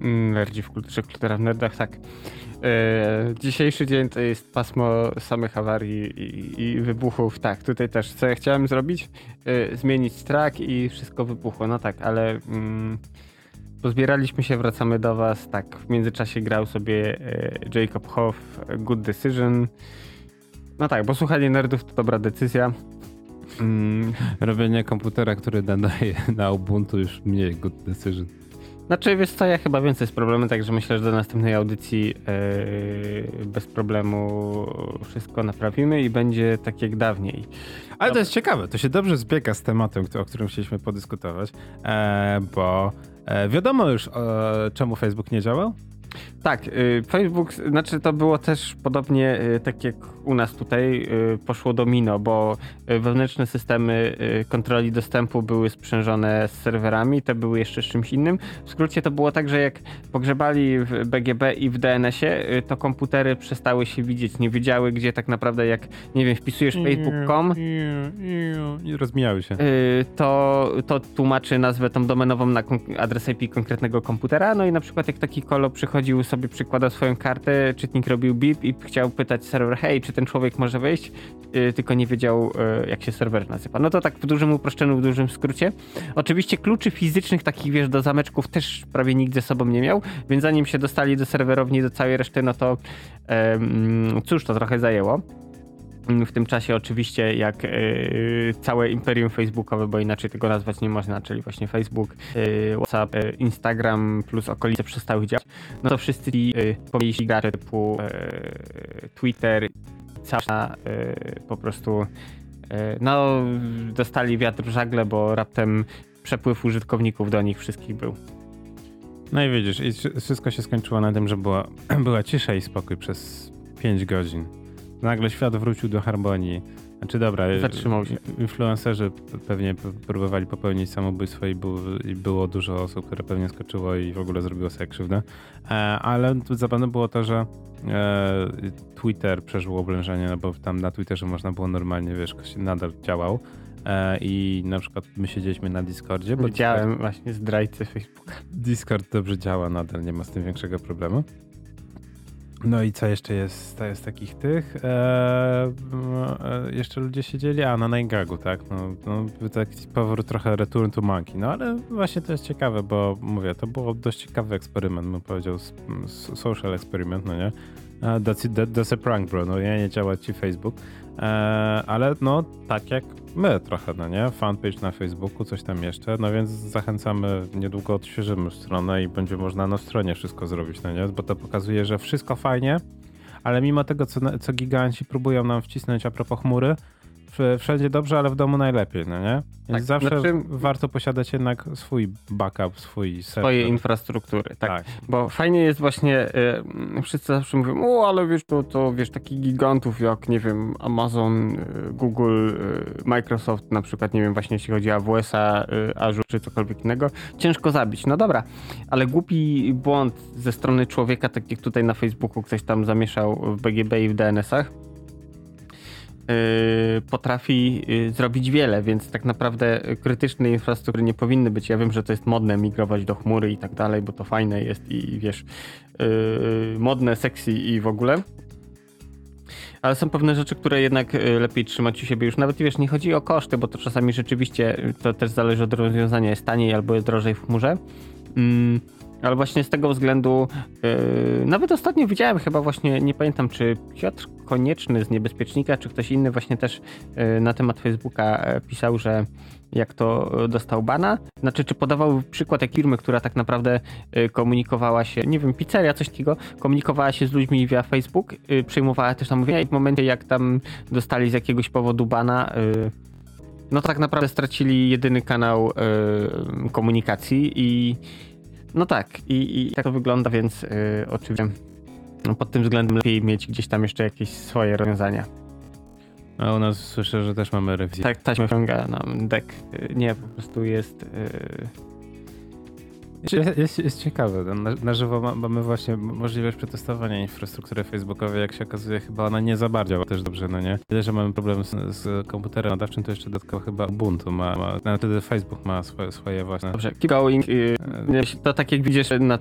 Nerdzi w kulturze, kultura w nerdach, tak. E, dzisiejszy dzień to jest pasmo samych awarii i, i, wybuchów. Tak, tutaj też. Co ja chciałem zrobić? E, zmienić track i wszystko wybuchło. No tak, ale mm, pozbieraliśmy się, wracamy do was. Tak, w międzyczasie grał sobie e, Jacob Hoff, Good Decision. No tak, bo słuchanie nerdów to dobra decyzja. Mm. Robienie komputera, który nadaje na Ubuntu już mniej Good Decision. Znaczy, wiesz co, ja chyba więcej z problemem, także myślę, że do następnej audycji yy, bez problemu wszystko naprawimy i będzie tak jak dawniej. Ale to jest ciekawe, to się dobrze zbiega z tematem, o którym chcieliśmy podyskutować, e, bo e, wiadomo już, e, czemu Facebook nie działał? Tak, y, Facebook, znaczy to było też podobnie y, tak jak u nas tutaj y, poszło domino, bo wewnętrzne systemy kontroli dostępu były sprzężone z serwerami, te były jeszcze z czymś innym. W skrócie to było tak, że jak pogrzebali w BGB i w DNS-ie, to komputery przestały się widzieć, nie wiedziały gdzie tak naprawdę jak, nie wiem, wpisujesz facebook.com i rozmijały się. To, to tłumaczy nazwę tą domenową na adres IP konkretnego komputera, no i na przykład jak taki kolo przychodził sobie przykładał swoją kartę, czytnik robił bip i chciał pytać serwer, hej, czy ten człowiek może wejść, yy, tylko nie wiedział, yy, jak się serwer nazywa. No to tak w dużym uproszczeniu, w dużym skrócie. Oczywiście kluczy fizycznych takich, wiesz, do zameczków też prawie nikt ze sobą nie miał, więc zanim się dostali do serwerowni, do całej reszty, no to cóż, to trochę zajęło. W tym czasie oczywiście jak yy, całe imperium facebookowe, bo inaczej tego nazwać nie można, czyli właśnie Facebook, yy, WhatsApp, yy, Instagram plus okolice przestały działać, no to wszyscy ci yy, pomniejsi gracze typu Twitter, cała po prostu no dostali wiatr w żagle, bo raptem przepływ użytkowników do nich wszystkich był. No i widzisz, i wszystko się skończyło na tym, że była, była cisza i spokój przez 5 godzin. Nagle świat wrócił do harmonii. Znaczy dobra, y, Zatrzymał się. influencerzy pewnie próbowali popełnić samobójstwo i, było, i było dużo osób, które pewnie skoczyło i w ogóle zrobiło sobie krzywdę. E, ale zabawne było to, że e, Twitter przeżył oblężenie, no bo tam na Twitterze można było normalnie, wiesz, nadal działał. E, I na przykład my siedzieliśmy na Discordzie. Bo Widziałem Discord, właśnie zdrajcy Facebooka. Discord dobrze działa nadal, nie ma z tym większego problemu. No i co jeszcze jest, to jest takich tych? Eee, jeszcze ludzie siedzieli, a na Najgagu, tak? No, no taki powrót trochę return to monkey. No ale właśnie to jest ciekawe, bo mówię, to było dość ciekawy eksperyment, bym powiedział, social eksperyment, no nie? That's, that, that's a prank, bro. No ja nie działa ci Facebook. Eee, ale no, tak jak my trochę, no nie? Fanpage na Facebooku, coś tam jeszcze. No więc zachęcamy, niedługo odświeżymy stronę i będzie można na stronie wszystko zrobić, no nie? Bo to pokazuje, że wszystko fajnie, ale mimo tego, co, co giganci próbują nam wcisnąć a propos chmury, wszędzie dobrze, ale w domu najlepiej, no nie? Więc tak, zawsze znaczy... warto posiadać jednak swój backup, swój serwer. Swoje infrastruktury, tak. tak. Bo fajnie jest właśnie, y, wszyscy zawsze mówią, o, ale wiesz, to, to wiesz, takich gigantów jak, nie wiem, Amazon, y, Google, y, Microsoft na przykład, nie wiem, właśnie jeśli chodzi o AWS-a, y, Azure czy cokolwiek innego, ciężko zabić. No dobra, ale głupi błąd ze strony człowieka, tak jak tutaj na Facebooku ktoś tam zamieszał w BGB i w DNS-ach, potrafi y, zrobić wiele, więc tak naprawdę krytyczne infrastruktury nie powinny być. Ja wiem, że to jest modne migrować do chmury i tak dalej, bo to fajne jest i wiesz, y, modne, sexy i w ogóle. Ale są pewne rzeczy, które jednak lepiej trzymać u siebie już. Nawet wiesz, nie chodzi o koszty, bo to czasami rzeczywiście to też zależy od rozwiązania. Jest taniej albo jest drożej w chmurze. Mm ale właśnie z tego względu, yy, nawet ostatnio widziałem chyba właśnie, nie pamiętam czy Piotr Konieczny z Niebezpiecznika, czy ktoś inny właśnie też yy, na temat Facebooka yy, pisał, że jak to dostał bana. Znaczy, czy podawał przykład jak firmy, która tak naprawdę yy, komunikowała się, nie wiem, pizzeria, coś takiego, komunikowała się z ludźmi via Facebook, yy, przyjmowała też namówienia i w momencie jak tam dostali z jakiegoś powodu bana, yy, no tak naprawdę stracili jedyny kanał komunikacji i no tak, i, i tak to wygląda, więc yy, oczywiście pod tym względem lepiej mieć gdzieś tam jeszcze jakieś swoje rozwiązania. A u nas słyszę, że też mamy rewizję. Tak, taśma wciąga nam deck. Y, nie, po prostu jest... Yy jest, jest, jest ciekawe. Na, na żywo mamy właśnie możliwość przetestowania infrastruktury facebookowej. Jak się okazuje, chyba ona nie za bardzo też dobrze, no nie? Tyle, że mamy problem z, z komputerem nadawczym, to jeszcze dodatkowo chyba Ubuntu ma, ma no wtedy Facebook ma swoje, swoje własne. Dobrze, keep going. Y, to tak jak widzisz na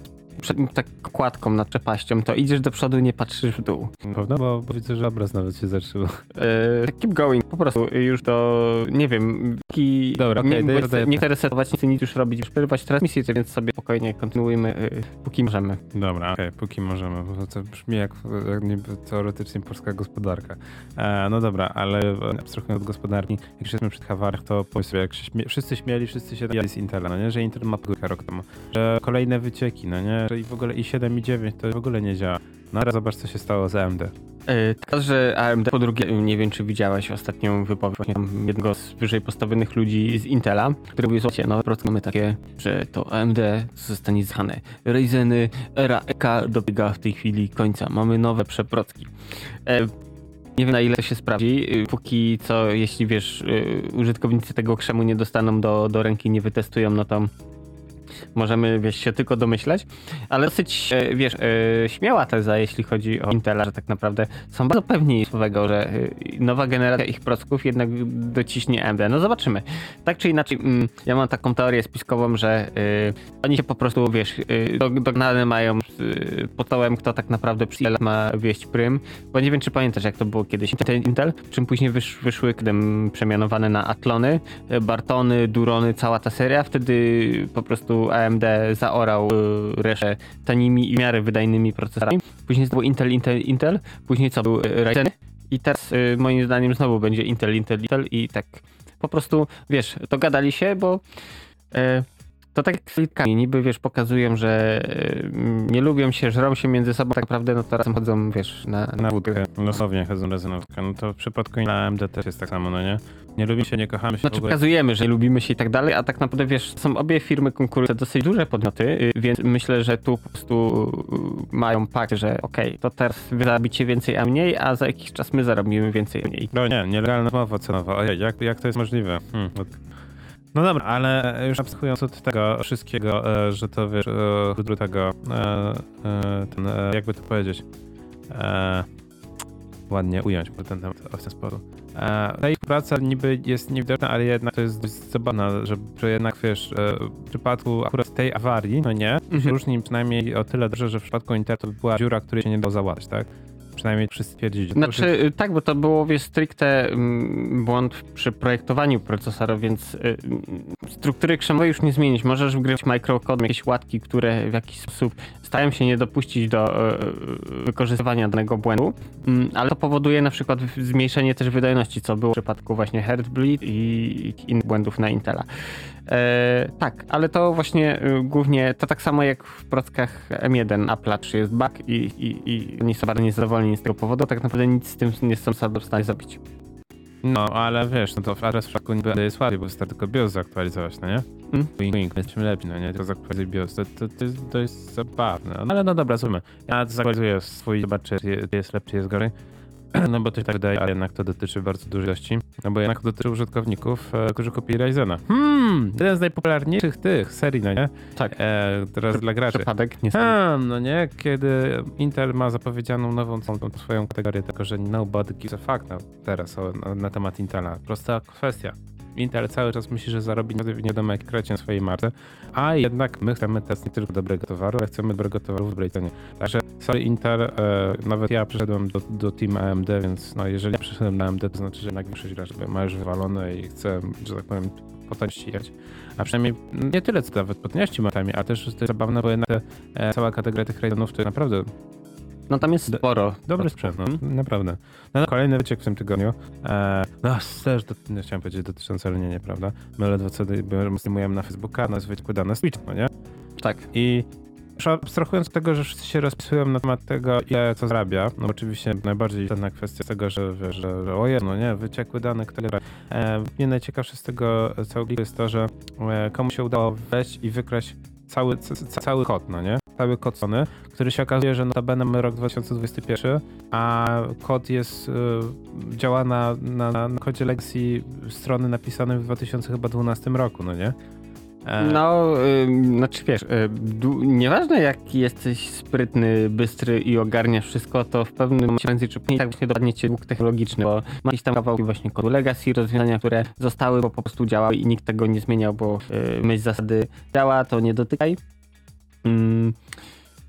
tak kładką nad przepaścią, to idziesz do przodu, nie patrzysz w dół. Prawda? Bo, bo widzę, że obraz nawet się zaczął. Yy, keep going, po prostu już do, nie wiem, taki... Dobra, okej, nie, daję- nie, chcę resetować, chcę nic już robić, już przerywać transmisję, więc sobie spokojnie kontynuujmy, yy, póki możemy. Dobra, okej, póki możemy, bo to brzmi jak, jak niby teoretycznie polska gospodarka. E, no dobra, ale abstrahując od gospodarki, jak jesteśmy przy Hawarach, to powiedz sobie, jak się śmie wszyscy śmieli, wszyscy się dali z Intela, no nie, że Intel ma rok temu, że kolejne wycieki, no nie, i w ogóle i 7 i 9 to w ogóle nie działa. No ale zobacz, co się stało z AMD. Yy, Teraz, że AMD, po drugie, nie wiem, czy widziałeś ostatnią wypowiedź jednego z wyżej postawionych ludzi z Intela, który mówił, słuchajcie, no po mamy takie, że to AMD zostanie zchane. Ryzeny, era EK dobiega w tej chwili końca. Mamy nowe przeprocki. E, nie wiem na ile to się sprawdzi. Y, Póki co, jeśli wiesz, użytkownicy tego krzemu nie dostaną do, do ręki, nie wytestują, no to możemy wiesz, się tylko domyślać. Ale dosyć, e, wiesz, e, śmiała teza, jeśli chodzi o Intela, że tak naprawdę są bardzo pewni swego, że e, nowa generacja ich procków jednak dociśnie AMD. No zobaczymy. Tak czy inaczej, mm, ja mam taką teorię spiskową, że oni się po prostu, wiesz, dog- dognane mają pod stołem, kto tak naprawdę przy Intel ma wieść prym. Bo nie wiem, czy pamiętasz, jak to było kiedyś. Intel, czym później wysz, wyszły przemianowane na Atlony, Bartony, Durony, cała ta seria. Wtedy po prostu AMD zaorał e, resztę tanimi i w miarę wydajnymi procesorami. Później to był Intel, Intel, Intel. Później co był e, Ryzen. I teraz e, moim zdaniem znowu będzie Intel, Intel, Intel i tak po prostu, wiesz, dogadali się, bo e, to tak jak z litkami, niby wiesz, pokazują, że e, nie lubią się, żrą się między sobą, tak naprawdę no to razem chodzą, wiesz, na, Na wódkę, losownie chodzą razem na wódkę. No to w przypadku AMD też jest tak samo, no nie? Nie lubimy się, nie kochamy się Znaczy pokazujemy, że lubimy się i tak dalej, a tak naprawdę wiesz, są obie firmy konkurujące dosyć duże podmioty, y, więc myślę, że tu po prostu y, mają pakt, że okej, to teraz wy zarobicie więcej, a mniej, a za jakiś czas my zarobimy więcej, a mniej. No nie, nielegalna mowa cenowa. Ojej, jak, jak to jest możliwe? Hmm. No dobra, ale już abstrahując od tego wszystkiego, e, że to wiesz, e, do tego, e, ten, jakby to powiedzieć, ładnie ująć ten temat w ten sposób. E, ta ich praca niby jest niewidoczna, ale jednak to jest dość zabawna, że, że jednak wiesz, e, w przypadku akurat tej awarii, no nie, Mhm. różni przynajmniej o tyle dobrze, że w przypadku Internetu była dziura, której się nie dało załatać, tak? Przynajmniej wszyscy twierdzili. Znaczy, tak, bo to było, stricte mm, błąd przy projektowaniu procesora, więc y, mm, struktury krzemowej już nie zmienić. Możesz wgrywać microcode, jakieś łatki, które w jakiś sposób stają się nie dopuścić do y, y, wykorzystywania danego błędu, Mm, ale to powoduje na przykład zmniejszenie też wydajności, co było w przypadku właśnie Heartbleed i innych błędów na Intela. E, tak, ale to właśnie y, głównie to tak samo jak w prockach M1 Apple czy jest bug i, i, i oni są bardzo niezadowoleni z tego powodu, tak naprawdę nic z tym nie są w stanie zrobić. No, ale wiesz, no to adres w przypadku niby jest łatwiej, bo wystarczy tylko BIOS zaktualizować, no nie? Mm. Wink, wink, jesteśmy lepsi, no nie? Tylko zaktualizuj BIOS, to, to, to, jest, to jest zabawne. No, ale no dobra, zróbmy. Ja zaktualizuję swój, zobaczę, czy jest lepszy, jest gorzej. No bo to się tak wydaje, ale jednak to dotyczy bardzo dużej ilości. No bo jednak to dotyczy użytkowników, e, którzy kupili Ryzena. Hmm, jeden z najpopularniejszych tych serii, no nie? Tak. E, teraz dla graczy. Przypadek, nie A, no nie, kiedy Intel ma zapowiedzianą nową swoją kategorię tego, że nobody gives a fuck na, teraz o, na, na temat Intela. Prosta kwestia. Intel cały czas myśli, że zarobi nie wiadomo jaki krecie na swojej marce, a jednak my chcemy teraz nie tylko dobrego towaru, ale chcemy dobrego towaru w dobrej cenie. Także sorry Intel, e, nawet ja przyszedłem do, do Team AMD, więc no jeżeli ja przyszedłem na AMD, to znaczy, że jednak większość graczy ma już wywalone i chcę, że tak powiem, potem ścigać. A przynajmniej nie tyle co nawet podnieści momentami, a też to jest zabawne, bo jednak te, e, cała kategoria tych Ryzenów to jest naprawdę No tam jest sporo. dobry sprzęt, no, naprawdę. No, no, kolejny wyciek w tym tygodniu. E, no też, do, nie chciałem powiedzieć dotyczący linienia, prawda? My ledwo co streamujemy na Facebooka, na zwykłe dane Switch, no nie? Tak. I abstrahując od tego, że wszyscy się rozpisują na temat tego, ile co zarabia, no oczywiście najbardziej istotna kwestia tego, że wiesz, że, że oje, no nie, wyciekły dane, które... E, mnie najciekawsze z tego całego jest to, że e, komu się udało wejść i wykraść cały, cały kod, no nie? Kod Sony, który się okazuje, że notabene mamy rok 2021, a kod jest, y, działa na, na, na kodzie legacy strony napisanej w 2012 roku, no nie? E, No, ym, znaczy wiesz, y, du- nieważne jak jesteś sprytny, bystry i ogarniasz wszystko, to w pewnym momencie prędzej czy później tak właśnie dopadnie cię dług technologiczny, bo ma jakieś tam kawałki właśnie kodu legacy, rozwiązania, które zostały, bo po prostu działały i nikt tego nie zmieniał, bo y, myśl zasady działa, to nie dotykaj. Ym,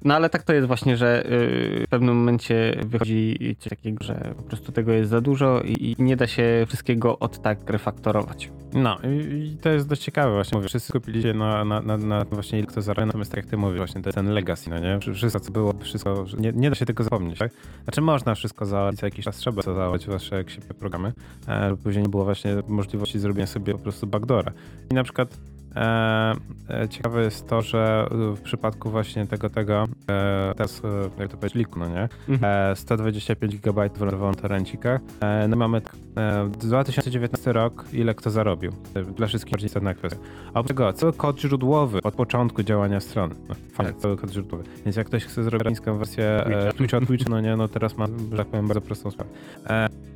No ale tak to jest właśnie, że y, w pewnym momencie wychodzi coś takiego, że po prostu tego jest za dużo i, nie da się wszystkiego od tak refaktorować. No i, to jest dość ciekawe właśnie. Mówię, wszyscy kupili się na, na, na, na właśnie ile kto zarabia, natomiast tak jak ty mówisz, właśnie ten legacy, no nie? Wszystko co było, wszystko, nie, nie da się tego zapomnieć, tak? Znaczy można wszystko załatwić, jakiś czas trzeba to załatwić, zwłaszcza jak się programy, e, później nie było właśnie możliwości zrobienia sobie po prostu backdoora. I na przykład E, e, ciekawe jest to, że w przypadku właśnie tego, tego e, teraz, e, jak to powiedzieć, liku, no nie? Mhm. 125 GB w wolontariancikach. No mamy 2019 rok, ile kto zarobił. Dla wszystkich bardziej istotna kwestia. A oprócz tego, cały kod źródłowy od początku działania strony. No, fajnie, cały kod źródłowy. Więc jak ktoś chce zrobić niską wersję Twitcha, Twitcha, no nie, no teraz ma, że tak powiem, bardzo prostą sprawę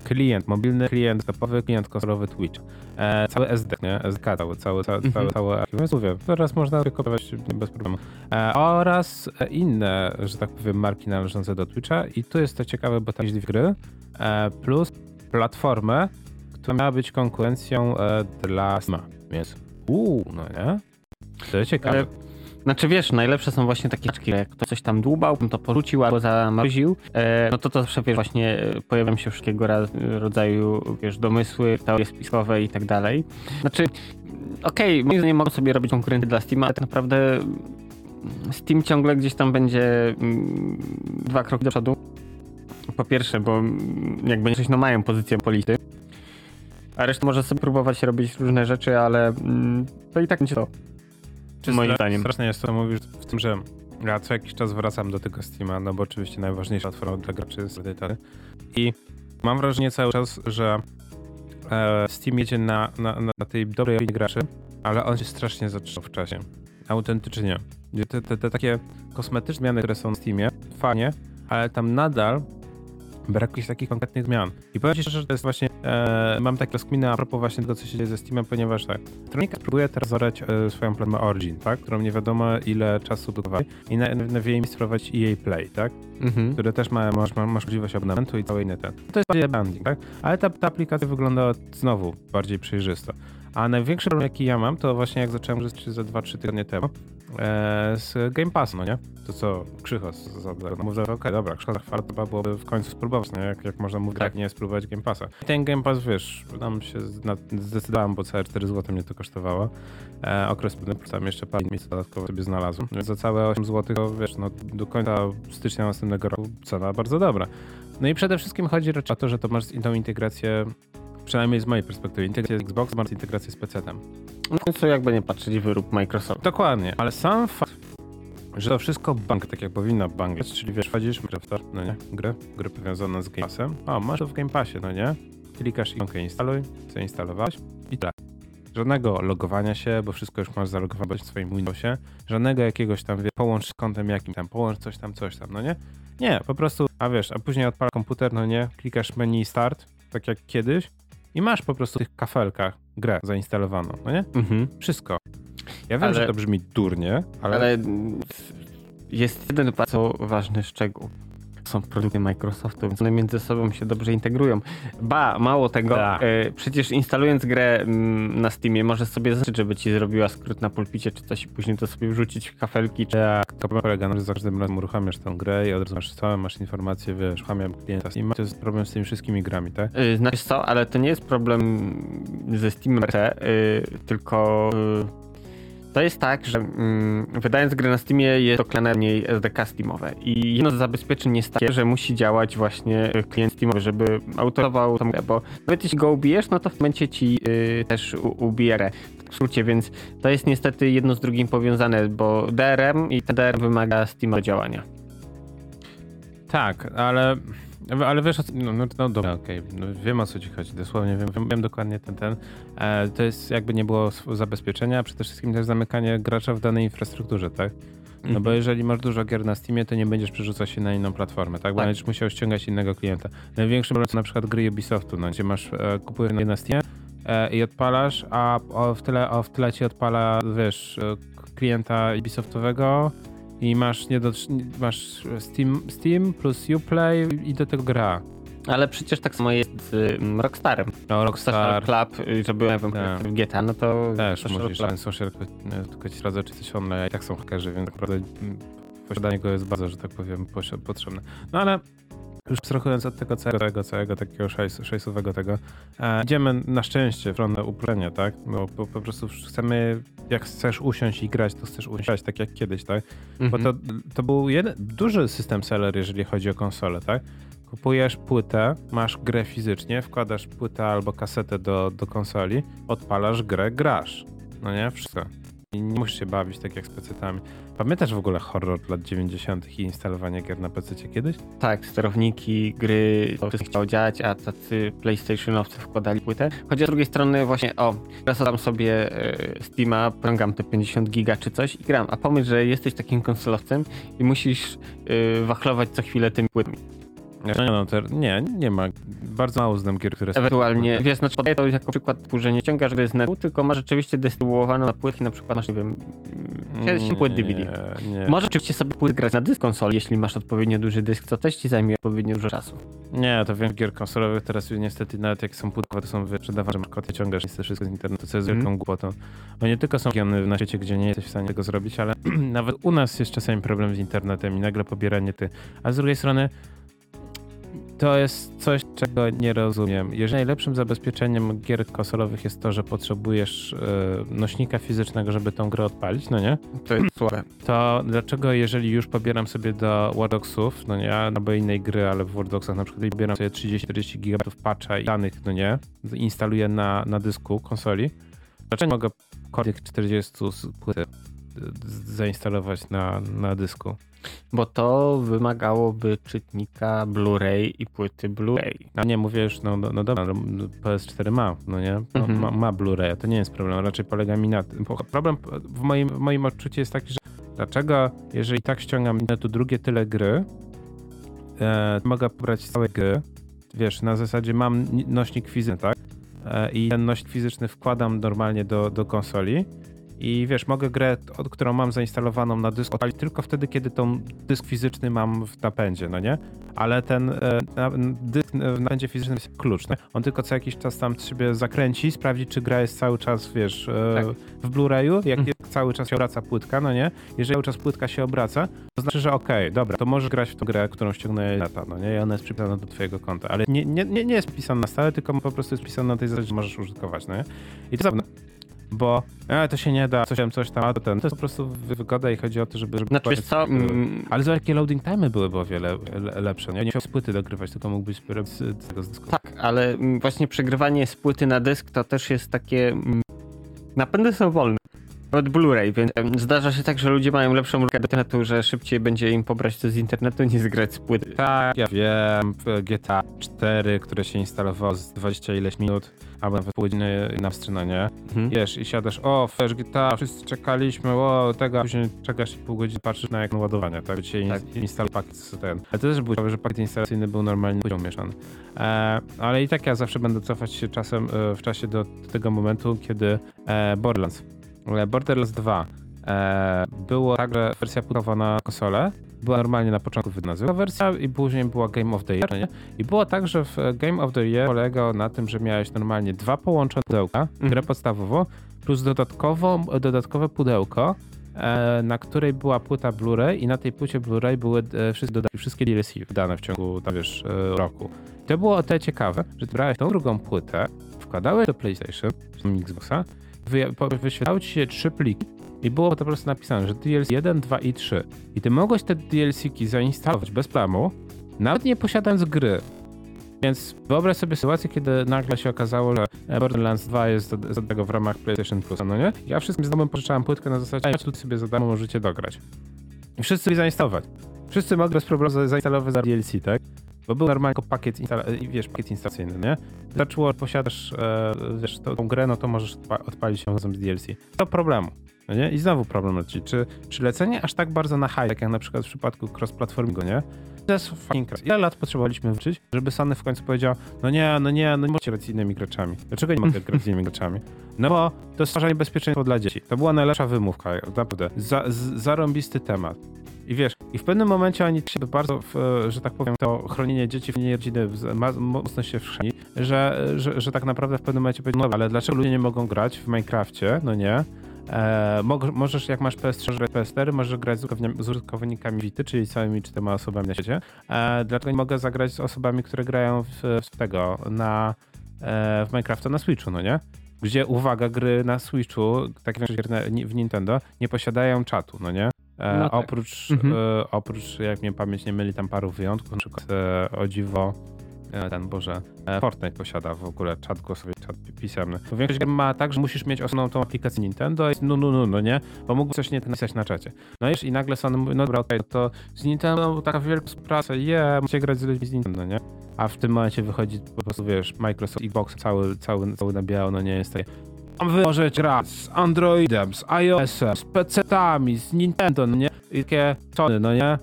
klient, mobilny klient, topowy klient konsolowy Twitch. E, cały SD, nie? SDK, cały, cały, cały, cały, cały archiwum. Mówię, teraz można kopiować bez problemu. E, oraz inne, że tak powiem, marki należące do Twitcha i tu jest to ciekawe, bo tam jest dwie gry, e, plus platformę, która miała być konkurencją e, dla Steama. Więc uuu, no nie? To jest ciekawe. Ale znaczy wiesz, najlepsze są właśnie takie czki, jak ktoś coś tam dłubał, to porzucił albo zamroził, e, no to to zawsze wiesz, właśnie e, pojawiają się wszystkiego rodzaju, wiesz, domysły, teorie spiskowe i tak dalej. Znaczy, okej, okay, moim zdaniem mogą sobie robić konkurenty dla Steama, ale tak naprawdę Steam ciągle gdzieś tam będzie mm, dwa kroki do przodu. Po pierwsze, bo mm, jakby coś, no mają pozycję polityki, a reszta może sobie próbować robić różne rzeczy, ale mm, to i tak będzie to. Czy moim zdaniem. Strasznie jest to mówisz w tym, że ja co jakiś czas wracam do tego Steama, no bo oczywiście najważniejsza platforma dla graczy jest edytory. I mam wrażenie cały czas, że e, Steam jedzie na, na, na tej dobrej graczy, ale on się strasznie zatrzymał w czasie. Autentycznie. Te, te, te takie kosmetyczne zmiany, które są w Steamie, fajnie, ale tam nadal brak jakichś takich konkretnych zmian. I powiem ci szczerze, że to jest właśnie, e, mam takie rozkminy a propos właśnie tego, co się dzieje ze Steamem, ponieważ tak, Elektronika próbuje teraz zorać e, swoją platformę Origin, tak, którą nie wiadomo ile czasu budowali i na, na jej miejsce wprowadzić EA Play, tak, mhm. które też ma, masz, masz możliwość abonamentu i całe inne te. To jest bardziej branding, tak, ale ta, ta aplikacja wygląda znowu bardziej przejrzysto. A największy problem, jaki ja mam, to właśnie jak zacząłem użyć za 2-3 tygodnie temu z Game Pass, no nie? To co Krzychos zadał. No mówię, okej, okay, dobra, Krzychos chyba byłoby w końcu spróbować, nie? Jak, jak można mówić, tak. nie spróbować Game Passa. I ten Game Pass, wiesz, nam się zdecydowałem, bo całe 4 zł mnie to kosztowało. E, okres pewny, tam jeszcze parę miejsc dodatkowo sobie znalazłem. Więc za całe 8 zł, to wiesz, no do końca stycznia następnego roku cena bardzo dobra. No i przede wszystkim chodzi raczej o to, że to masz tą integrację Przynajmniej z mojej perspektywy. Integracja z Xbox ma integrację z PC-tem. No co jakby nie patrzeć wyrób Microsoft. Dokładnie, ale sam fakt, że to wszystko bank, tak jak powinno bank czyli wiesz, wchodzisz w no nie, grę, grę powiązaną z Game Passem, o, masz to w Game Passie, no nie, klikasz ikonkę instaluj, zainstalowałeś i tak. Żadnego logowania się, bo wszystko już masz zalogowane w swoim Windowsie, żadnego jakiegoś tam, wie, połącz z kontem jakim tam, połącz coś tam, coś tam, no nie? Nie, po prostu, a wiesz, a później odpala komputer, no nie, klikasz menu start, tak jak kiedyś, i masz po prostu w tych kafelkach grę zainstalowaną, no nie? Mhm. Wszystko. Ja wiem, ale, że to brzmi durnie, ale... Ale jest jeden bardzo ważny szczegół są produkty Microsoftu, więc one między sobą się dobrze integrują. Ba, mało tego, tak. e, przecież instalując grę mm, na Steamie możesz sobie zaznaczyć, żeby ci zrobiła skrót na pulpicie czy coś i później to sobie wrzucić w kafelki. Czy... Tak, to polega na że za każdym razem uruchamiasz tę grę i od razu masz całe, masz informacje, wiesz, uruchamiam klienta Steam. To jest problem z tymi wszystkimi grami, tak? Yy, znaczy co, ale to nie jest problem ze Steamem, yy, tylko... Yy to jest tak, że mm, wydając grę na Steamie jest doklejane w SDK Steamowe i jedno z zabezpieczeń jest takie, że musi działać właśnie klient Steamowy, żeby autorował tą grę, bo nawet jeśli go ubijesz, no to w momencie ci y, też ubije grę. W skrócie, więc to jest niestety jedno z drugim powiązane, bo DRM i ten DRM wymaga Steama działania. Tak, ale ale wiesz, no, no, no dobra, okej, okay. no, wiem o co ci chodzi, dosłownie wiem, wiem, wiem dokładnie ten, ten. E, to jest jakby nie było zabezpieczenia, a przede wszystkim też zamykanie gracza w danej infrastrukturze, tak? No bo mhm. jeżeli masz dużo gier na Steamie, to nie będziesz przerzucać się na inną platformę, tak? Bo tak. będziesz musiał ściągać innego klienta. Największy problem to na przykład gry Ubisoftu, no, gdzie masz, e, kupujesz na Steamie e, i odpalasz, a o, w, tyle, o, w tyle ci odpala, wiesz, e, klienta Ubisoftowego, i masz, nie do, masz Steam, Steam plus Uplay i do tego gra. Ale przecież tak samo jest z Rockstarem. No, Rockstar Club, y, żeby ja wiem, tak. w GTA, no to... Też musisz, ten social tylko ci sprawdza, czy coś online, i tak są hakerzy, więc naprawdę posiadanie go jest bardzo, że tak powiem, potrzebne. No ale już abstrahując od tego całego, całego takiego szajsowego tego, e, idziemy na szczęście w stronę uproszczenia, tak? Bo, bo, po prostu chcemy, jak chcesz usiąść i grać, to chcesz usiąść tak jak kiedyś, tak? Mhm. Bo to, to był jeden, duży system seller, jeżeli chodzi o konsolę, tak? Kupujesz płytę, masz grę fizycznie, wkładasz płytę albo kasetę do, do konsoli, odpalasz grę, grasz. No nie? Wszystko. Nie musisz się bawić tak jak z pecetami. Pamiętasz w ogóle horror lat 90. i instalowanie gier na PC kiedyś? Tak, sterowniki, gry, to wszystko chciało działać, a tacy PlayStationowcy wkładali płytę. Choć z drugiej strony właśnie, o, teraz tam sobie e, Steama, prągam te 50 giga czy coś i gram. A pomyśl, że jesteś takim konsolowcem i musisz e, wachlować co chwilę tymi płytami. Nie, no, to, nie, nie ma. Bardzo mało znam gier, które są... Ewentualnie, wiesz, znaczy podaję to jako przykład, że nie ściągasz gry z netu, tylko masz rzeczywiście dystrybuowaną na płytki, na przykład masz, nie wiem, 7 płyt DVD. Nie, nie. Możesz oczywiście sobie płyt grać na dysk konsoli, jeśli masz odpowiednio duży dysk, co też ci zajmie odpowiednio dużo czasu. Nie, to wiem, gier konsolowych teraz niestety nawet jak są płytkowe, to są wyprzedawane, że koty ciągasz niestety wszystko z internetu, co jest mm. wielką głupotą. Bo nie tylko są giony na świecie, gdzie nie jesteś w stanie tego zrobić, ale nawet u nas jest czasami problem z internetem i nagle pobieranie ty. A z drugiej strony to jest coś, czego nie rozumiem. Jeżeli najlepszym zabezpieczeniem gier konsolowych jest to, że potrzebujesz e, nośnika fizycznego, żeby tą grę odpalić, no nie? To jest słabe. To dlaczego, jeżeli już pobieram sobie do Wardogsów, no nie, albo innej gry, ale w Wardogsach na przykład pobieram sobie 30-40 GB patcha i danych, no nie, instaluję na, na dysku konsoli, dlaczego mogę kodek 40 z płyty zainstalować na, na dysku? Bo to wymagałoby czytnika Blu-ray i płyty Blu-ray. A nie, mówię już, no, no, no dobra, no, PS4 ma, no nie? No, mhm. Ma, ma Blu-ray, to nie jest problem, raczej polega mi na tym. Problem w moim, w moim odczuciu jest taki, że dlaczego, jeżeli tak ściągam tu drugie tyle gry, e, mogę pobrać całe gry, wiesz, na zasadzie mam nośnik fizyczny, tak? E, I ten nośnik fizyczny wkładam normalnie do, do konsoli i wiesz, mogę grę, od, którą mam zainstalowaną na dysku, odpalić tylko wtedy, kiedy tą dysk fizyczny mam w napędzie, no nie? Ale ten e, dysk w napędzie fizycznym jest klucz, no? On tylko co jakiś czas tam sobie zakręci, sprawdzi, czy gra jest cały czas, wiesz, e, tak. w Blu-rayu, jak mhm. cały czas się obraca płytka, no nie? Jeżeli cały czas płytka się obraca, to znaczy, że okej, okay, dobra, to możesz grać w tą grę, którą ściągnąłeś lata, no nie? I ona jest przypisana do twojego konta, ale nie, nie, nie, nie jest pisana na stałe, tylko po prostu jest pisana na tej zasadzie, że możesz użytkować, no nie? I to bo e, to się nie da, coś tam, coś tam, a to ten. To jest po prostu wygoda i chodzi o to, żeby... żeby znaczy, wiesz co? Mm, ale za jakie loading time były o wiele lepsze. Nie, nie musiał z płyty dogrywać, tylko mógł być z tego z dysku. Tak, ale mm, właśnie przegrywanie z płyty na dysk to też jest takie... Mm, napędy są wolne. Nawet Blu-ray, więc zdarza się tak, że ludzie mają lepszą lukę do internetu, że szybciej będzie im pobrać to z internetu niż grać z płyty. Tak, ja wiem, GTA 4, które się instalowało z 20 ileś minut, albo nawet pół godziny na stronie, mhm. wiesz, i siadasz, o, Flash GTA, wszyscy czekaliśmy, o, tego, później czekasz i pół godziny patrzysz na jak ładowanie, tak, cię tak. instaluje pakiet ten. Ale to też było ciekawe, że pakiet instalacyjny był normalnie poziom mieszany. E, ale i tak ja zawsze będę cofać się czasem e, w czasie do, tego momentu, kiedy e, Borderlands Borderlands 2 e, było także wersja płytowa na konsolę. Była normalnie na początku wydana wersja i później była Game of the Year. Nie? I było tak, że w Game of the Year polegał na tym, że miałeś normalnie dwa połączone pudełka, mhm. grę podstawową, plus dodatkowo, dodatkowe pudełko, e, na której była płyta Blu-ray i na tej płycie Blu-ray były e, wszystkie, wszystkie DLC wydane w ciągu tam, wiesz, e, roku. To było o tyle ciekawe, że brałeś tą drugą płytę, wkładałeś do PlayStation, Xboxa wyświetlały ci się trzy pliki i było to po prostu napisane, że DLC 1, 2 i 3. I ty mogłeś te DLC-ki zainstalować bez plamu, nawet nie posiadając gry. Więc wyobraź sobie sytuację, kiedy nagle się okazało, że Borderlands 2 jest za tego w ramach PlayStation Plus, no nie? Ja wszystkim znajomym pożyczałem płytkę na zasadzie, ja tu sobie za darmo możecie dograć. I wszyscy je zainstalować. Wszyscy mogli bez problemu zainstalować za DLC, tak? Bo był normalnie pakiet, wiesz, pakiet instalacyjny, nie? Zaczęło, posiadasz e, wiesz, tą grę, no to możesz odpalić ją razem z DLC. To problemu. No nie? I znowu problem leci. Czy, czy lecenie aż tak bardzo na high, tak jak na przykład w przypadku cross-platformingu, nie? To jest fucking Ile lat potrzebowaliśmy wyczuć, żeby Sony w końcu powiedział, no nie, no nie, no nie możecie grać z innymi graczami. Dlaczego nie mogę grać z innymi graczami? No bo to jest stwarzanie bezpieczeństwa dla dzieci. To była najlepsza wymówka, naprawdę. Za, z, zarąbisty temat. I wiesz, i w pewnym momencie oni się bardzo, w, że tak powiem, to chronienie dzieci, w rodziny mocno się wszędzie, że, że, że tak naprawdę w pewnym momencie powiedział, no ale dlaczego ludzie nie mogą grać w Minecrafcie, no nie, E, możesz, jak masz PS3, PS4, możesz grać z użytkownikami Vity, czyli całymi czterema osobami na świecie. E, dlatego nie mogę zagrać z osobami, które grają w, w tego, na, e, w Minecrafta na Switchu, no nie? Gdzie, uwaga, gry na Switchu, takie jak w Nintendo, nie posiadają czatu, no nie? E, no tak. oprócz, mhm. oprócz, jak mnie pamięć nie myli, tam paru wyjątków, na przykład o dziwo ten, Boże, e, Fortnite posiada w ogóle czat głosowy, czat pisemny. Bo większość gier ma tak, że musisz mieć osobną tą aplikację Nintendo i no, no, no, no, nie? Bo mógłby coś nie napisać na czacie. No i nagle Sony mówi, no dobra, okej, okay, to z Nintendo taka wielka praca, je, yeah, musicie grać z ludźmi z Nintendo, nie? A w tym momencie wychodzi po prostu, wiesz, Microsoft Xbox cały, cały, cały na biało, no nie jest takie wy możecie grać z Androidem, z iOS-em, z PC-tami, z Nintendo, no nie? I takie Sony, no nie?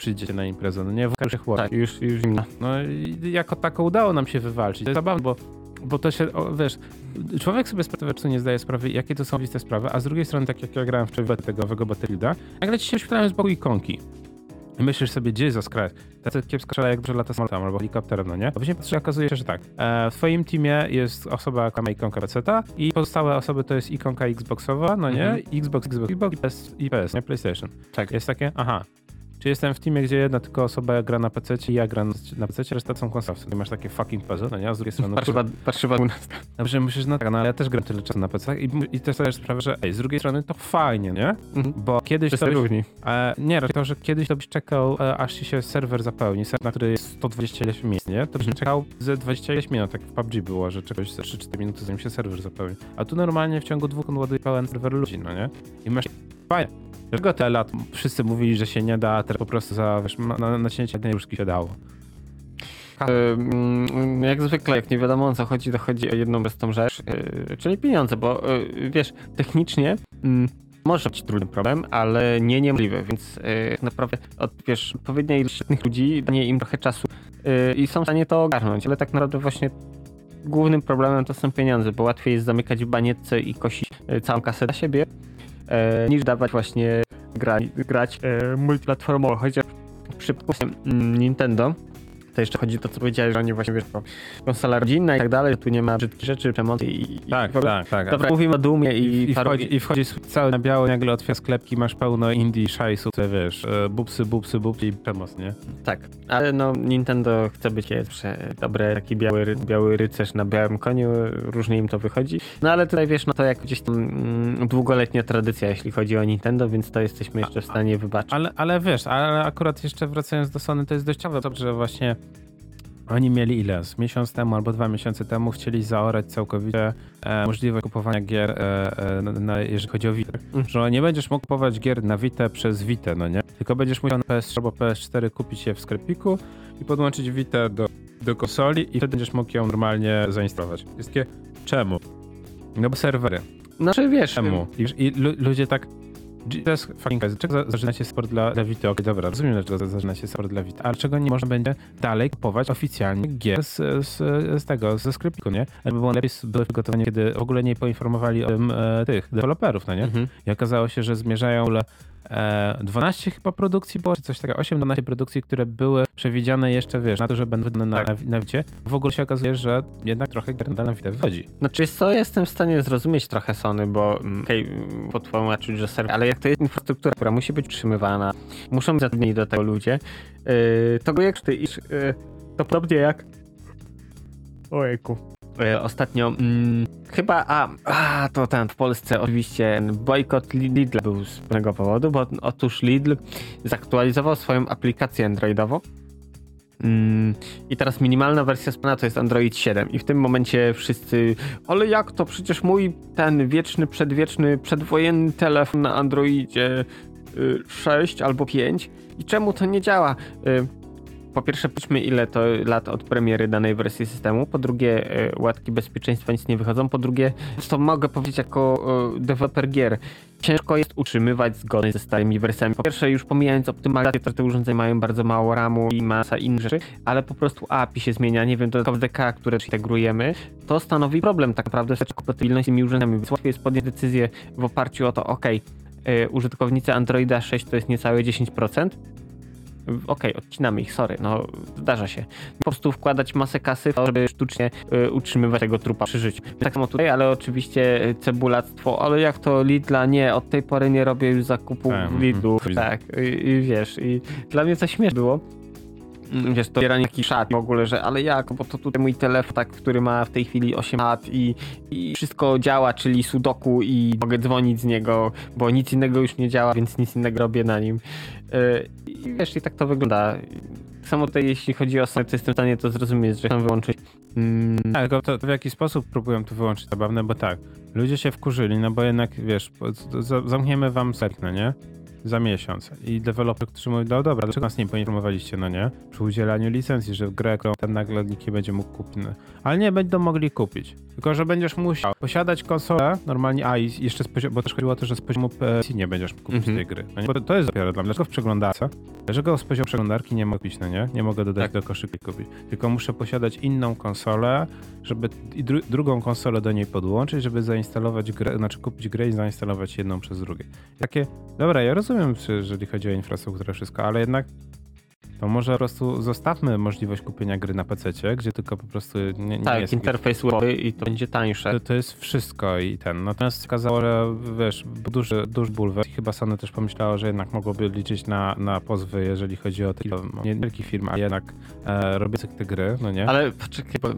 Przyjdziecie na imprezę, no nie? W każdym. Tak, już, już zimno. No i jako tako udało nam się wywalczyć. To jest zabawne, bo, bo to się, o, wiesz, człowiek sobie czy nie zdaje sprawy, jakie to są liste sprawy, a z drugiej strony, tak jak ja grałem wczoraj w tego owego Battlefielda, nagle ci się wyświetlają z boku ikonki. I myślisz sobie, gdzie jest Christ? Tacy kiepsko strzela, jak lata samolotem albo helikopterem, no nie? A później patrzysz, okazuje się, że tak. E, w twoim teamie jest osoba, która ma ikonkę PC i pozostałe osoby to jest ikonka Xboxowa, no nie? Mhm. Xbox, Xbox, Xbox i PS, i PS, nie? PlayStation. Tak. Jest takie, aha, czy jestem w teamie, gdzie jedna tylko osoba gra na PC i ja gram na PC, reszta są konsolowcy. Masz takie fucking puzzle, no nie? A z drugiej strony... Parszywa u nas. Dobrze, myślisz, no tak, no ale ja też gram tyle czasu na PC i, i też sobie sprawę, że ej, z drugiej strony to fajnie, nie? Mhm. Bo kiedyś to różni. E, nie, raczej to, że kiedyś to byś czekał, e, aż ci się serwer zapełni, serwer, na który jest 120 ileś miejsc, nie? To byś mhm. czekał ze 20 ileś minut, tak w PUBG było, że czegoś 3-4 minuty, zanim się serwer zapełni. A tu normalnie w ciągu dwóch on ładuje pełen serwer ludzi, no nie? I masz fajnie. Dlaczego te lat wszyscy mówili, że się nie da, a teraz po prostu za wiesz, na, nacięcie jednej się dało? Jak zwykle, jak nie wiadomo o co chodzi, to chodzi o jedną prostą rzecz, yy, czyli pieniądze, bo yy, wiesz, technicznie mm, może być trudny problem, ale nie niemożliwy, więc yy, naprawdę od, wiesz, odpowiednia ilość świetnych ludzi, danie im trochę czasu i są w stanie to ogarnąć, ale tak naprawdę właśnie głównym problemem to są pieniądze, bo łatwiej jest zamykać w banietce i kosić całą kasę dla siebie, e, niż dawać właśnie gra, grać e, multiplatformowo. Chociaż przypadku Nintendo to jeszcze chodzi o to, co powiedziałeś, że oni właśnie, wiesz, konsola rodzinna i tak dalej, tu nie ma brzydkich rzeczy, przemocy i... Tak, i tak, tak. Dobra, mówimy o Dumie i... I, wchodzi, i wchodzi cały na biało, nagle otwiera sklepki, masz pełno indie, szajsu, te wiesz, e, bupsy, bupsy, bupsy i przemoc, nie? Tak, ale no Nintendo chce być zawsze dobre, taki biały, biały rycerz na białym koniu, różnie im to wychodzi. No ale tutaj, wiesz, no to jak gdzieś tam mm, długoletnia tradycja, jeśli chodzi o Nintendo, więc to jesteśmy jeszcze w stanie wybaczyć. Ale, ale wiesz, ale akurat jeszcze wracając do Sony, to jest dość ciekawe, że właśnie oni mieli ile? Z miesiąc temu albo dwa miesiące temu chcieli zaorać całkowicie e, możliwość kupowania gier, e, e, na, jeżeli chodzi o Vita. Mm. Że nie będziesz mógł kupować gier na Vita przez Vita, no nie? Tylko będziesz musiał na PS3 albo PS4 kupić je w sklepiku i podłączyć Vita do, do konsoli i wtedy będziesz mógł ją normalnie zainstalować. Takie, czemu? No bo serwery. Znaczy wiesz... Czemu? I, i ludzie tak to jest fucking Dlaczego zaczyna się sport dla, dla Vita? Okej, dobra, rozumiem, dlaczego zaczyna się sport dla Vita, ale czego nie można będzie dalej kupować oficjalnie gier z, z, z tego, ze sklepiku, nie? Jakby było lepiej były przygotowanie, kiedy w ogóle nie poinformowali o tym e, tych deweloperów, no nie? Mhm. I okazało się, że zmierzają 12 e, chyba produkcji było, czy coś takiego, 8-12 produkcji, które były przewidziane jeszcze, wiesz, na to, że będą wydane na, tak. na, Wicie. W ogóle się okazuje, że jednak trochę gier na Wicie wychodzi. Znaczy, co, jestem w stanie zrozumieć trochę Sony, bo mm, okej, okay, potłumaczyć, że serwer, ale jak to jest infrastruktura, która musi być utrzymywana, muszą być zatrudnieni do tego ludzie, yy, to go jak ty iż, yy, to podobnie jak Ojejku. E, ostatnio mm, chyba, a, a to ten w Polsce oczywiście bojkot Lidl był z pewnego powodu, bo otóż Lidl zaktualizował swoją aplikację androidową. Mm, i teraz minimalna wersja spana to jest Android 7 i w tym momencie wszyscy, ale jak to, przecież mój ten wieczny, przedwieczny, przedwojenny telefon na Androidzie 6 y, albo 5 i czemu to nie działa? Po pierwsze, patrzmy ile to lat od premiery danej wersji systemu. Po drugie, e, łatki bezpieczeństwa nic nie wychodzą. Po drugie, to mogę powiedzieć jako e, deweloper gier, ciężko jest utrzymywać zgodność ze starymi wersjami. Po pierwsze, już pomijając optymalizację, to te urządzenia mają bardzo mało RAMu i masa innych rzeczy, ale po prostu API się zmienia, nie wiem, dodatkowe DK, które integrujemy, to stanowi problem tak naprawdę z kompatybilnością z tymi urządzeniami, więc łatwiej jest podjąć decyzję w oparciu o to, ok, e, użytkownicy Androida 6 to jest niecałe 10%, okej, odcinamy ich, sorry, no zdarza się. Po prostu wkładać masę kasy, żeby sztucznie y, utrzymywać tego trupa przy życiu. Tak samo tutaj, ale oczywiście y, cebulactwo, ale jak to Lidla? Nie, od tej pory nie robię już zakupów Tak, w Lidlu. mhm, Tak, i, i wiesz, i dla mnie to śmieszne było. Mm, Wiesz, to bieranie jakiś szat w ogóle, że ale jak, bo to tutaj mój telefon, tak, który ma w tej chwili 8 lat i, i wszystko działa, czyli sudoku i mogę dzwonić z niego, bo nic innego już nie działa, więc nic innego robię na nim. Yy, I wiesz, i tak to wygląda. Samo tutaj, jeśli chodzi o sam, to jestem w stanie to zrozumieć, że chcą wyłączyć. Mm, Tak, tylko to w jaki sposób próbują tu wyłączyć zabawne, bo tak, ludzie się wkurzyli, no bo jednak, wiesz, zamkniemy wam sklep, no nie? Za miesiąc. I deweloper, którzy mówią, no dobra, dlaczego nas nie poinformowaliście, no nie? Przy udzielaniu licencji, że w grę, którą ten nagle nikt nie będzie mógł kupić. No. Ale nie będą mogli kupić. Tylko, że będziesz musiał posiadać konsolę normalnie, a i jeszcze z poziomu, bo też chodziło o to, że z poziomu PC nie będziesz mógł kupić Mhm. tej gry. No nie? Bo to, jest dopiero dla mnie. Dlaczego w przeglądarce? Dlaczego z poziomu przeglądarki nie mogę kupić, no nie? Nie mogę dodać Tak. do koszyka i kupić. Tylko muszę posiadać inną konsolę, żeby i dru drugą konsolę do niej podłączyć, żeby zainstalować grę, znaczy kupić grę i zainstalować jedną przez drugie. Takie, dobra, ja rozumiem, czy- jeżeli chodzi o infrastrukturę, wszystko, ale jednak to może po prostu zostawmy możliwość kupienia gry na PC, gdzie tylko po prostu nie, nie tak, jest. interfejs webowy i to będzie tańsze. To, to jest wszystko i ten. Natomiast okazało, że wiesz, duży, duży ból. we- Chyba Sony też pomyślało, że jednak mogłoby liczyć na, na pozwy, jeżeli chodzi o te niewielkie firmy, a jednak e, robiących te gry, no nie? Ale poczekaj, bo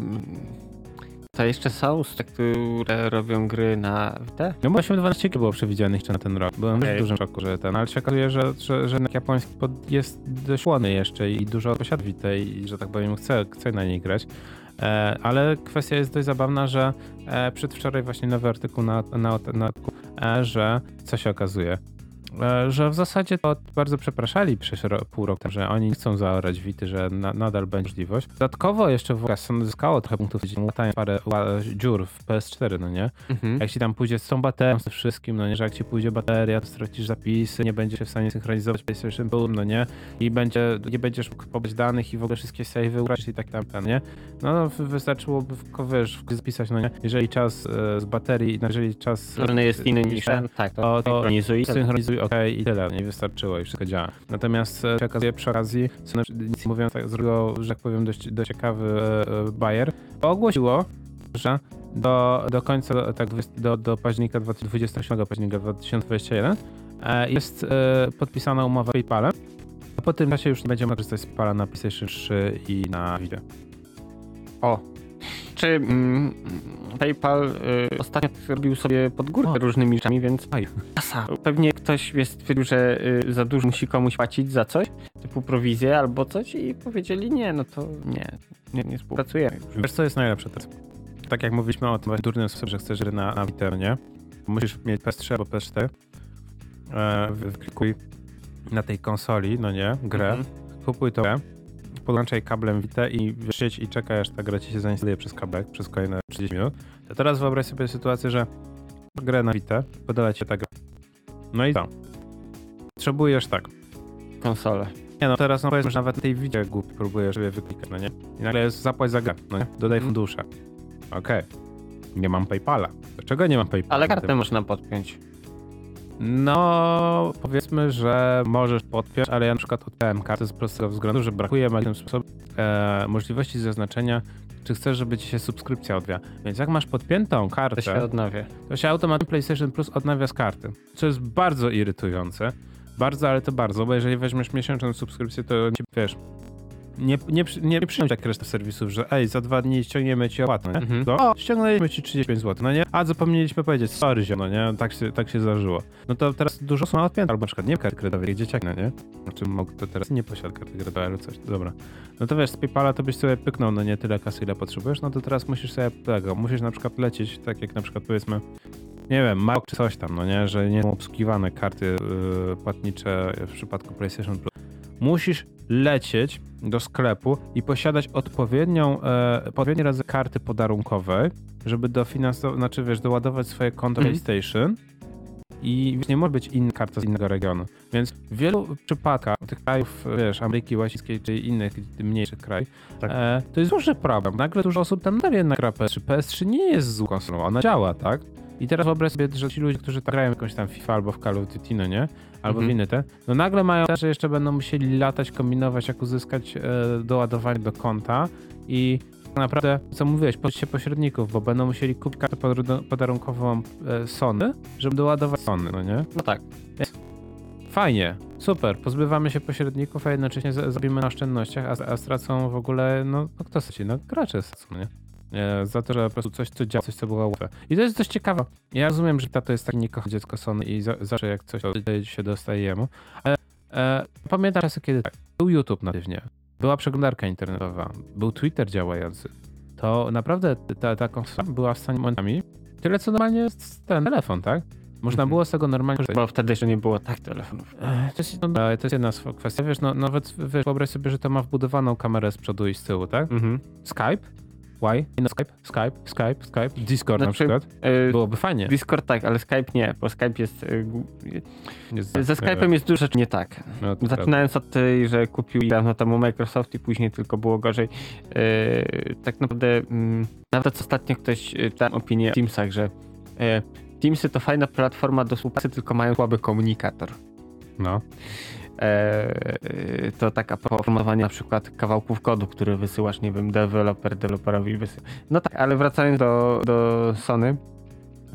to jeszcze są które robią gry na Vita? No bo 8-12 gier było przewidzianych jeszcze na ten rok. Byłem Okej. w dużym szoku, że ten, ale się okazuje, że, że, że japoński pod jest dość chłonny jeszcze i dużo posiada Vita i, że tak powiem, chce, chce na niej grać. E, ale kwestia jest dość zabawna, że e, przedwczoraj właśnie nowy artykuł na, na, na e, że co się okazuje? E, że w zasadzie to bardzo przepraszali przez ro, pół roku, że oni nie chcą zaorać Wity, że na, nadal będzie możliwość. Dodatkowo jeszcze w Sony zyskało trochę punktów, łatając parę ła- dziur w PS4, no nie? Mhm. Jak ci tam pójdzie z tą baterią, z tym wszystkim, no nie, że jak ci pójdzie bateria, to stracisz zapisy, nie będziesz się w stanie synchronizować PlayStation Boom, no nie, i będzie, nie będziesz mógł pobrać danych i w ogóle wszystkie savey utracić i tak tam, nie? No, no wy- wystarczyłoby, w, wiesz, zapisać, no nie, jeżeli czas e, z baterii, jeżeli czas... Który jest inny niż ten, tak, to, to, to synchronizuj. Ok, i tyle, nie wystarczyło i wszystko działa. Natomiast e, się okazuje przy okazji, Sony, nic mówiąc, tak, zrobiło, że tak powiem, dość, dość ciekawy e, e, bajer, bo ogłosiło, że do, do końca, tak, do, do października 28 października 2021 e, jest podpisana umowa z PayPalem. A po tym czasie już nie będziemy mogli korzystać z PayPala na PlayStation 3 i na Vita. O. Czy mm, PayPal y, ostatnio robił sobie pod górkę O. różnymi rzeczami, więc Oj. kasa. Pewnie ktoś wie, stwierdził, że y, za dużo musi komuś płacić za coś, typu prowizję albo coś i powiedzieli nie, no to nie, nie, nie współpracujemy. Wiesz co jest najlepsze teraz? Tak jak mówiliśmy o tym durnym sposobie, że chcesz gry na, na Vita, nie? Musisz mieć PS3 albo PS4. E, wyklikuj na tej konsoli, no nie, grę. Mhm. Kupuj to grę, podłączaj kablem Vita i sieć i czekaj aż ta gra ci się zainstaluje przez kabel przez kolejne 30 minut. To teraz wyobraź sobie sytuację, że grę na Vita, podała ci ta gra. No i co? Potrzebujesz tak. Konsolę. Nie no, teraz no powiedzmy, że nawet tej widzie głupi próbujesz sobie wyklikać, no nie? I nagle jest zapłać za grę, no nie? Dodaj Mhm. fundusze. Okej. Nie mam Paypala. Dlaczego nie mam Paypala? Ale kartę można podpiąć. No, powiedzmy, że możesz podpiąć, ale ja na przykład odpiąłem kartę z prostego względu, że brakuje mi w tym sposób e, możliwości zaznaczenia, czy chcesz, żeby ci się subskrypcja odwia. Więc jak masz podpiętą To kartę, się odnawia. to się automatycznie PlayStation Plus odnawia z karty. Co jest bardzo irytujące. Bardzo, ale to bardzo, bo jeżeli weźmiesz miesięczną subskrypcję, to wiesz, nie, nie, nie przyjąć tak reszta serwisów, że ej, za dwa dni ściągniemy ci opłatę? Mhm. To, o, ściągnęliśmy ci 35 zł, no nie? A zapomnieliśmy powiedzieć, sorry, zio, no nie? Tak się, tak się zdarzyło. No to teraz dużo są odpięte, albo na przykład nie karty kredytowej, jak dzieciak, no nie? Znaczy, mógł to teraz nie posiada karty kredytowej, ale coś, dobra. No to wiesz, z Paypala to byś sobie pyknął, no nie tyle kasy, ile potrzebujesz, no to teraz musisz sobie tego, musisz na przykład lecieć, tak jak na przykład powiedzmy, nie wiem, Mac czy coś tam, no nie, że nie są obsługiwane karty yy, płatnicze w przypadku PlayStation Plus. Musisz lecieć do sklepu i posiadać odpowiednią, e, odpowiedni rodzaj karty podarunkowej, żeby dofinansować, znaczy wiesz, doładować swoje konto Mhm. PlayStation i wiesz, nie może być inna karta z innego regionu. Więc w wielu przypadkach tych krajów, wiesz, Ameryki Łacińskiej czy innych mniejszych krajów, Tak. e, to jest duży problem. Nagle dużo osób tam jednak gra PS3. PS3 nie jest złą konsolą, ona działa, tak? I teraz wyobraź sobie, że ci ludzie, którzy tak grają jakąś tam FIFA albo w Call of Duty, no nie? Albo Mhm. w inne te, no nagle mają też, że jeszcze będą musieli latać, kombinować, jak uzyskać e, doładowanie do konta i tak naprawdę, co mówiłeś, pozbyć się pośredników, bo będą musieli kupić kartę podaru- podarunkową e, Sony, żeby doładować Sony, no nie? No tak. Fajnie, super, pozbywamy się pośredników, a jednocześnie z- zrobimy na oszczędnościach, a, a stracą w ogóle, no, no kto straci? No gracze stracą, nie? E, Za to, że po prostu coś, co działa, coś, co było łatwe. I to jest dość ciekawe. Ja rozumiem, że tato jest taki niekochane dziecko Sony i za, zawsze jak coś się dostaje jemu, ale e, pamiętam czasy, kiedy tak, był YouTube natywnie, była przeglądarka internetowa, był Twitter działający. To naprawdę ta, ta konsola była w stanie momentami tyle, co normalnie jest ten telefon, tak? Można Mhm. było z tego normalnie korzystać. Bo wtedy jeszcze nie było tak telefonów. To jest, no, to jest jedna kwestia, wiesz, no, nawet wiesz, wyobraź sobie, że to ma wbudowaną kamerę z przodu i z tyłu, tak? Mhm. Skype? Why? No Skype, Skype, Skype, Skype, Discord na Znaczy, przykład. E, Byłoby fajnie. Discord tak, ale Skype nie, bo Skype jest... e, gu- Jest Ze Skype'em jest dużo rzeczy nie tak. No. Zaczynając od tej, że kupił dawno temu Microsoft i później tylko było gorzej. E, tak naprawdę mm, nawet ostatnio ktoś e, dał opinię o Teamsach, że e, Teamsy to fajna platforma do współpracy, tylko mają słaby komunikator. No. E, e, to tak a propos formowania na przykład kawałków kodu, który wysyłasz, nie wiem, deweloper deweloperowi wysyła. No tak, ale wracając do, do Sony,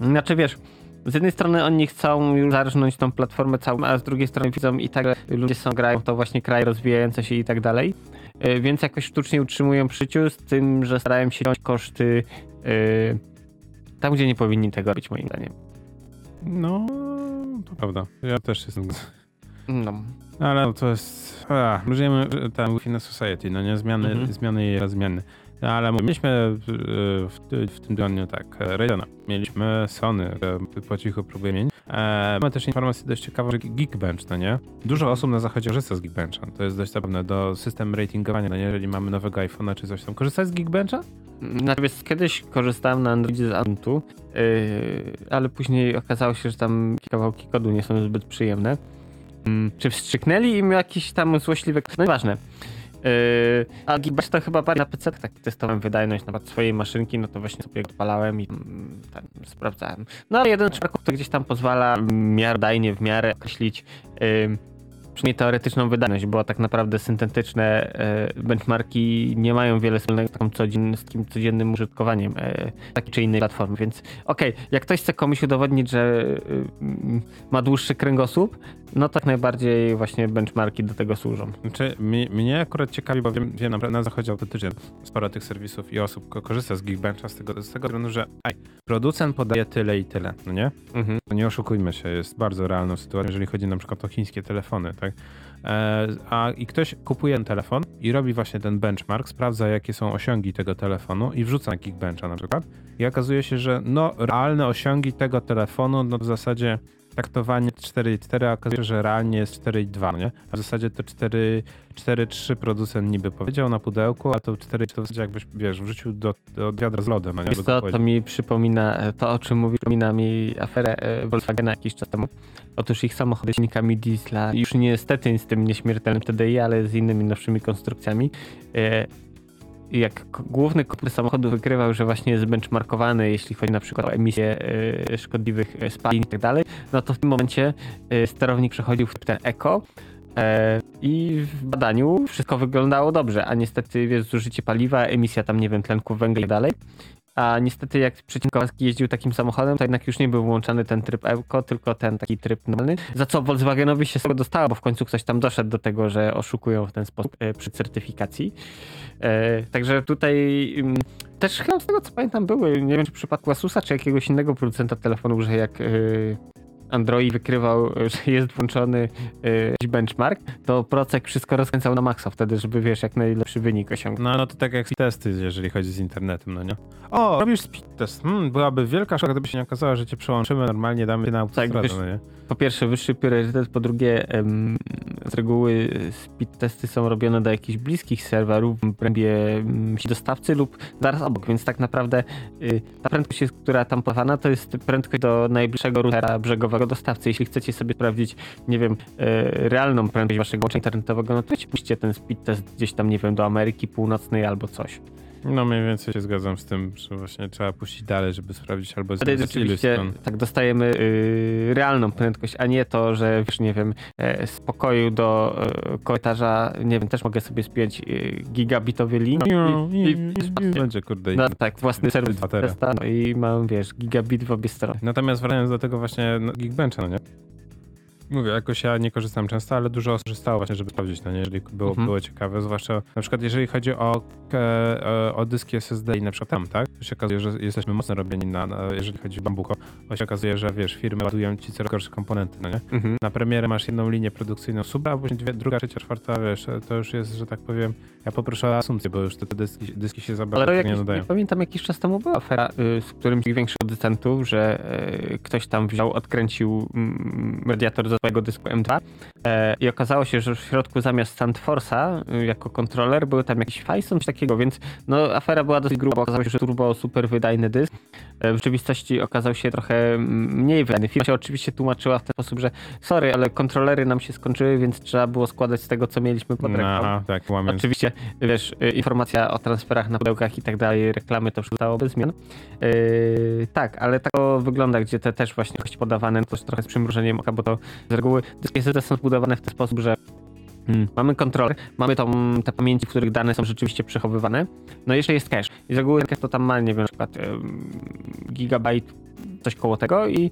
znaczy wiesz, z jednej strony oni chcą już zarżnąć tą platformę całą, a z drugiej strony widzą i tak ludzie są grają, to właśnie kraje rozwijające się i tak dalej, E, więc jakoś sztucznie utrzymują przy życiu z tym, że starają się wziąć koszty e, tam, gdzie nie powinni tego robić moim zdaniem. No, to prawda. Ja też jestem. No. Ale no, to jest. A, żyjemy tam w Society, no nie? Zmiany, Mhm. zmiany i zmiany. Ale mieliśmy y, w, w tym tygodniu tak, Raidena, mieliśmy Sony, które po cichu próbuje mieć. E, mamy też informację dość ciekawą, że Geekbench, no nie? Dużo osób na zachodzie korzysta z Geekbencha. To jest dość zabawne do system ratingowania, no nie? Jeżeli mamy nowego iPhone'a czy coś tam. Korzystać z Geekbencha? Natomiast kiedyś korzystałem na Androidzie z Antu, yy, ale później okazało się, że tam kawałki kodu nie są zbyt przyjemne. Mm, Czy wstrzyknęli im jakiś tam złośliwy... No nieważne. Yy, a Geekbench to chyba bardziej na PC tak testowałem wydajność na przykład swojej maszynki, no to właśnie sobie odpalałem i mm, tam sprawdzałem. No ale jeden przypadków to gdzieś tam pozwala miarodajnie, w miarę określić yy, przynajmniej teoretyczną wydajność, bo tak naprawdę syntetyczne e, benchmarki nie mają wiele wspólnego z, taką codzien, z takim codziennym użytkowaniem e, takiej czy innej platformy, więc okej, jak ktoś chce komuś udowodnić, że mm, ma dłuższy kręgosłup, no tak najbardziej właśnie benchmarki do tego służą. Znaczy, mi, mnie akurat ciekawi, bo wiem, wiem na, na zachodzie autentycznie sporo tych serwisów i osób ko- korzysta z Geekbencha z tego, z tego względu, że aj, producent podaje tyle i tyle, no nie? Mhm. Nie oszukujmy się, jest bardzo realną sytuacją, jeżeli chodzi na przykład o chińskie telefony, tak? E, a i ktoś kupuje ten telefon i robi właśnie ten benchmark, sprawdza jakie są osiągi tego telefonu i wrzuca na Geekbencha na przykład. I okazuje się, że no realne osiągi tego telefonu, no w zasadzie traktowanie 4.4, a okazuje się, że realnie jest 4.2, no nie? A w zasadzie to 4 4.3 producent niby powiedział na pudełku, a to 4.3 to w zasadzie jakbyś, wiesz, wrzucił do, do wiadra z lodem, a nie Wiesz co, to mi przypomina, e, to o czym mówi, przypomina mi aferę e, Volkswagena jakiś czas temu. Otóż ich samochody z silnikami diesla, już niestety z tym nieśmiertelnym TDI, ale z innymi nowszymi konstrukcjami. Jak główny komputer samochodu wykrywał, że właśnie jest benchmarkowany, jeśli chodzi na przykład o emisję e, szkodliwych e, spalin i tak dalej, no to w tym momencie e, sterownik przechodził w ten eko i w badaniu wszystko wyglądało dobrze, a niestety wiesz, zużycie paliwa, emisja tam, nie wiem, tlenków węgla i tak dalej. A niestety jak przeciwnik Kowalski jeździł takim samochodem, to jednak już nie był włączany ten tryb Eco, tylko ten taki tryb normalny. Za co Volkswagenowi się tego dostało, bo w końcu ktoś tam doszedł do tego, że oszukują w ten sposób e, przy certyfikacji. E, także tutaj mm, też chyba z tego co pamiętam były, nie wiem czy w przypadku Asusa, czy jakiegoś innego producenta telefonów, że jak e, Android wykrywał, że jest włączony e, benchmark, to procek wszystko rozkręcał na maksa wtedy, żeby wiesz, jak najlepszy wynik osiągnąć. No, no to tak jak testy, jeżeli chodzi z internetem, no nie? O, robisz speed test. Hmm, byłaby wielka szkoda, gdyby się nie okazało, że cię przełączymy, normalnie damy cię na autostradę, wiesz- no nie? Po pierwsze, wyższy priorytet, po drugie, em, z reguły speed testy są robione do jakichś bliskich serwerów, w obrębie mm, dostawcy lub zaraz obok, więc tak naprawdę y, ta prędkość, która tam podawana, to jest prędkość do najbliższego routera brzegowego dostawcy. Jeśli chcecie sobie sprawdzić, nie wiem, e, realną prędkość waszego łącza internetowego, no to musicie ten speed test gdzieś tam, nie wiem, do Ameryki Północnej albo coś. No mniej więcej się zgadzam z tym, że właśnie trzeba puścić dalej, żeby sprawdzić albo ilość rzeczywiście tak dostajemy y, realną prędkość, a nie to, że wiesz, nie wiem, e, z pokoju do e, korytarza, nie wiem, też mogę sobie spiąć y, gigabitowy link No, i, i, i, Będzie kurde. no, tak, własny serwis testa, no i mam, wiesz, gigabit w obie strony. Natomiast wracając do tego właśnie no, Geekbencha, no nie? Mówię, jakoś ja nie korzystam często, ale dużo osób korzystało właśnie, żeby sprawdzić, no nie, jeżeli było, Mhm. było ciekawe, zwłaszcza na przykład jeżeli chodzi o, e, e, o dyski SSD i na przykład tam, tak? To się okazuje, że jesteśmy mocno robieni na, na jeżeli chodzi o Bambuko, bo się okazuje, że wiesz, firmy ładują ci coraz gorsze komponenty, no nie? Mhm. Na premierę masz jedną linię produkcyjną super, a później dwie, druga, trzecia, czwarta, wiesz, to już jest, że tak powiem, ja poproszę o asumpcję, bo już te, te dyski, dyski się za Ale nie jakiś, nadają. nie pamiętam, jakiś czas temu była afera y, z którymś z większych producentów, że y, ktoś tam wziął, odkręcił mm, radiator ze swojego dysku M2 e, i okazało się, że w środku zamiast SandForce'a y, jako kontroler był tam jakiś Phison, coś takiego, więc no afera była dosyć gruba. Okazało się, że turbo super wydajny dysk. E, w rzeczywistości okazał się trochę mniej wydajny. Firma się oczywiście tłumaczyła w ten sposób, że sorry, ale kontrolery nam się skończyły, więc trzeba było składać z tego, co mieliśmy pod ręką. Aha, tak, łamiąc. Oczywiście, wiesz, y, informacja o transferach na pudełkach i tak dalej, reklamy to wszystko bez zmian. Yy, tak, ale tak to wygląda, gdzie te też właśnie podawane, to trochę z przymrużeniem oka, bo to z reguły dyski SSD są zbudowane w ten sposób, że mm, mamy kontroler, mamy tą, te pamięci, w których dane są rzeczywiście przechowywane, no i jeszcze jest cache. I z reguły cache to tam ma, nie wiem, na przykład ym, gigabajt, coś koło tego i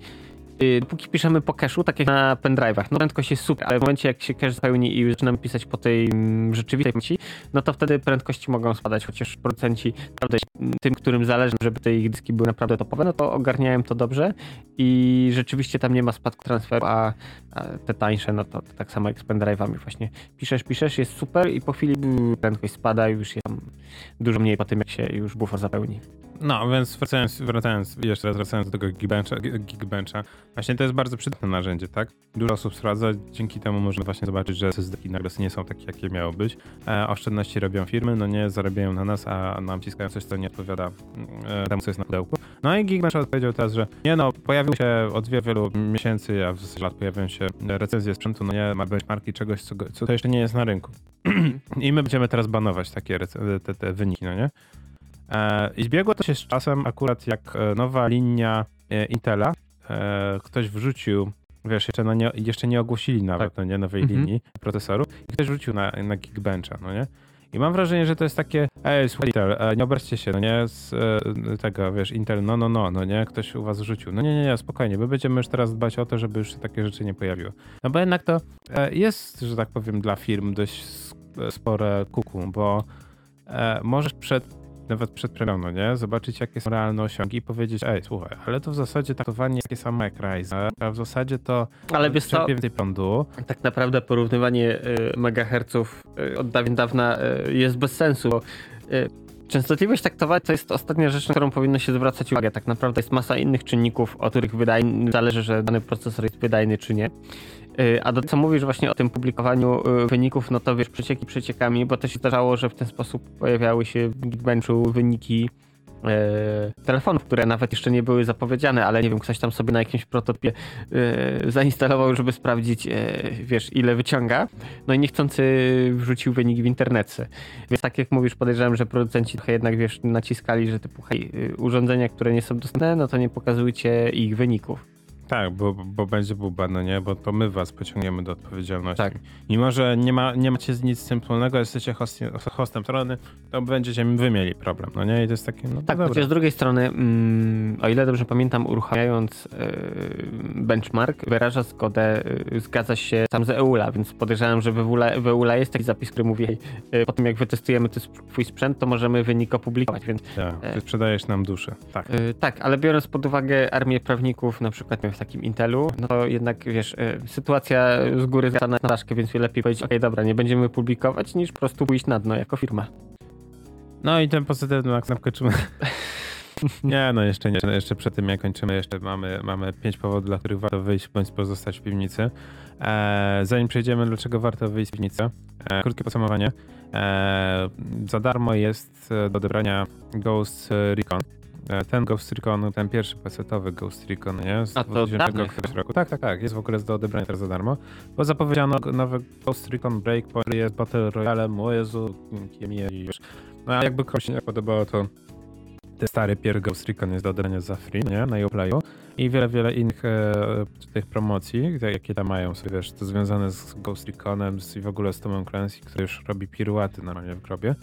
Yy, Dopóki piszemy po cache'u, tak jak na pendrive'ach, no prędkość jest super, ale w momencie jak się cache spełni i zaczynamy pisać po tej mm, rzeczywistej pamięci, no to wtedy prędkości mogą spadać, chociaż producenci, naprawdę mm, tym, którym zależy, żeby te ich dyski były naprawdę topowe, no to ogarniają to dobrze i rzeczywiście tam nie ma spadku transferu, a, a te tańsze, no to, to tak samo jak z pendrive'ami właśnie. Piszesz, piszesz, jest super i po chwili mm, prędkość spada i już jest tam dużo mniej po tym, jak się już bufor zapełni. No, więc wracając, wracając jeszcze raz wracając do tego Geekbencha, Geekbencha, właśnie to jest bardzo przydatne narzędzie, tak? Dużo osób sprawdza, dzięki temu można właśnie zobaczyć, że SSD nagle nie są takie, jakie miało być. E, oszczędności robią firmy, no nie zarabiają na nas, a nam ciskają coś, co nie odpowiada e, temu, co jest na pudełku. No i Geekbench odpowiedział teraz, że nie no, pojawił się od wielu, miesięcy, a w zasadzie lat pojawiają się recenzje sprzętu, no nie, ma benchmarki czegoś, co, co jeszcze nie jest na rynku. I my będziemy teraz banować takie rece- te, te wyniki, no nie? E, I zbiegło to się z czasem akurat jak e, nowa linia e, Intela, ktoś wrzucił, wiesz, jeszcze, no nie, jeszcze nie ogłosili nawet Tak. no nie, nowej Mhm. linii procesoru i ktoś wrzucił na, na Geekbencha, no nie? I mam wrażenie, że to jest takie, ej, słuchaj Intel, nie obraźcie się, no nie, z e, tego, wiesz, Intel, no, no, no, no nie, ktoś u was wrzucił. No nie, nie, nie, spokojnie, my będziemy już teraz dbać o to, żeby już się takie rzeczy nie pojawiło. No bo jednak to e, jest, że tak powiem, dla firm dość spore kuku, bo e, możesz przed nawet przed premierą, nie? Zobaczyć, jakie są realne osiągi i powiedzieć, ej, słuchaj, ale to w zasadzie traktowanie jest takie samo jak Ryzen, a w zasadzie to Ale wiesz co, więcej prądu. tak naprawdę porównywanie y, megaherców y, od dawien dawna y, jest bez sensu, bo y, częstotliwość taktowa to jest ostatnia rzecz, na którą powinno się zwracać uwagę. Tak naprawdę jest masa innych czynników, od których wydajny, zależy, że dany procesor jest wydajny czy nie. Y, A do co mówisz właśnie o tym publikowaniu y, wyników, no to wiesz, przecieki przeciekami, bo to się zdarzało, że w ten sposób pojawiały się w Geekbenchu wyniki telefonów, które nawet jeszcze nie były zapowiedziane, ale nie wiem, ktoś tam sobie na jakimś prototypie e, zainstalował, żeby sprawdzić, e, wiesz, ile wyciąga. No i niechcący wrzucił wynik w internecie. Więc tak jak mówisz, podejrzewam, że producenci trochę jednak, wiesz, naciskali, że typu, hej, urządzenia, które nie są dostępne, no to nie pokazujcie ich wyników. Tak, bo, bo będzie buba, no nie? Bo to my was pociągniemy do odpowiedzialności. Tak. Mimo, że nie, ma, nie macie z nic z tym wspólnego, jesteście hostem, hostem strony, to będziecie wy mieli problem, no nie? I to jest takie, no Tak, chociaż z drugiej strony, mm, o ile dobrze pamiętam, uruchamiając e, benchmark, wyraża zgodę, e, zgadza się sam z EULA, więc podejrzewam, że w EULA, EULA jest taki zapis, który mówi, e, po tym jak wytestujemy twój sprzęt, to możemy wynik opublikować, więc Tak, ty sprzedajesz nam duszę. Tak. e, tak, ale biorąc pod uwagę armię prawników, na przykład w takim Intelu, no to jednak, wiesz, e, sytuacja z góry zgadza na czaszkę, więc lepiej powiedzieć, okej, dobra, nie będziemy publikować, niż po prostu pójść na dno jako firma. No i ten pozytywny akcent kończymy. Nie, no jeszcze nie. Jeszcze przed tym jak kończymy, jeszcze mamy, mamy pięć powodów, dla których warto wyjść bądź pozostać w piwnicy. E, zanim przejdziemy, dlaczego warto wyjść z piwnicy, e, krótkie podsumowanie. E, za darmo jest e, do odebrania Ghost Recon. E, Ten Ghost Recon, ten pierwszy pecetowy Ghost Recon, nie? Z A to 2000 dawno któregoś roku. Tak, tak, tak. Jest w ogóle do odebrania teraz za darmo. Bo zapowiedziano nowy Ghost Recon Breakpoint, jest Battle Royale, o Jezu, kim już. No a jakby komuś się nie podobało, to te stary pier Ghost Recon jest do odebrania za free, nie? Na Uplayu i wiele, wiele innych e, tych promocji, jakie tam mają sobie, wiesz, to związane z Ghost Reconem z, i w ogóle z Tomem Clancy, który już robi piruaty normalnie w grobie.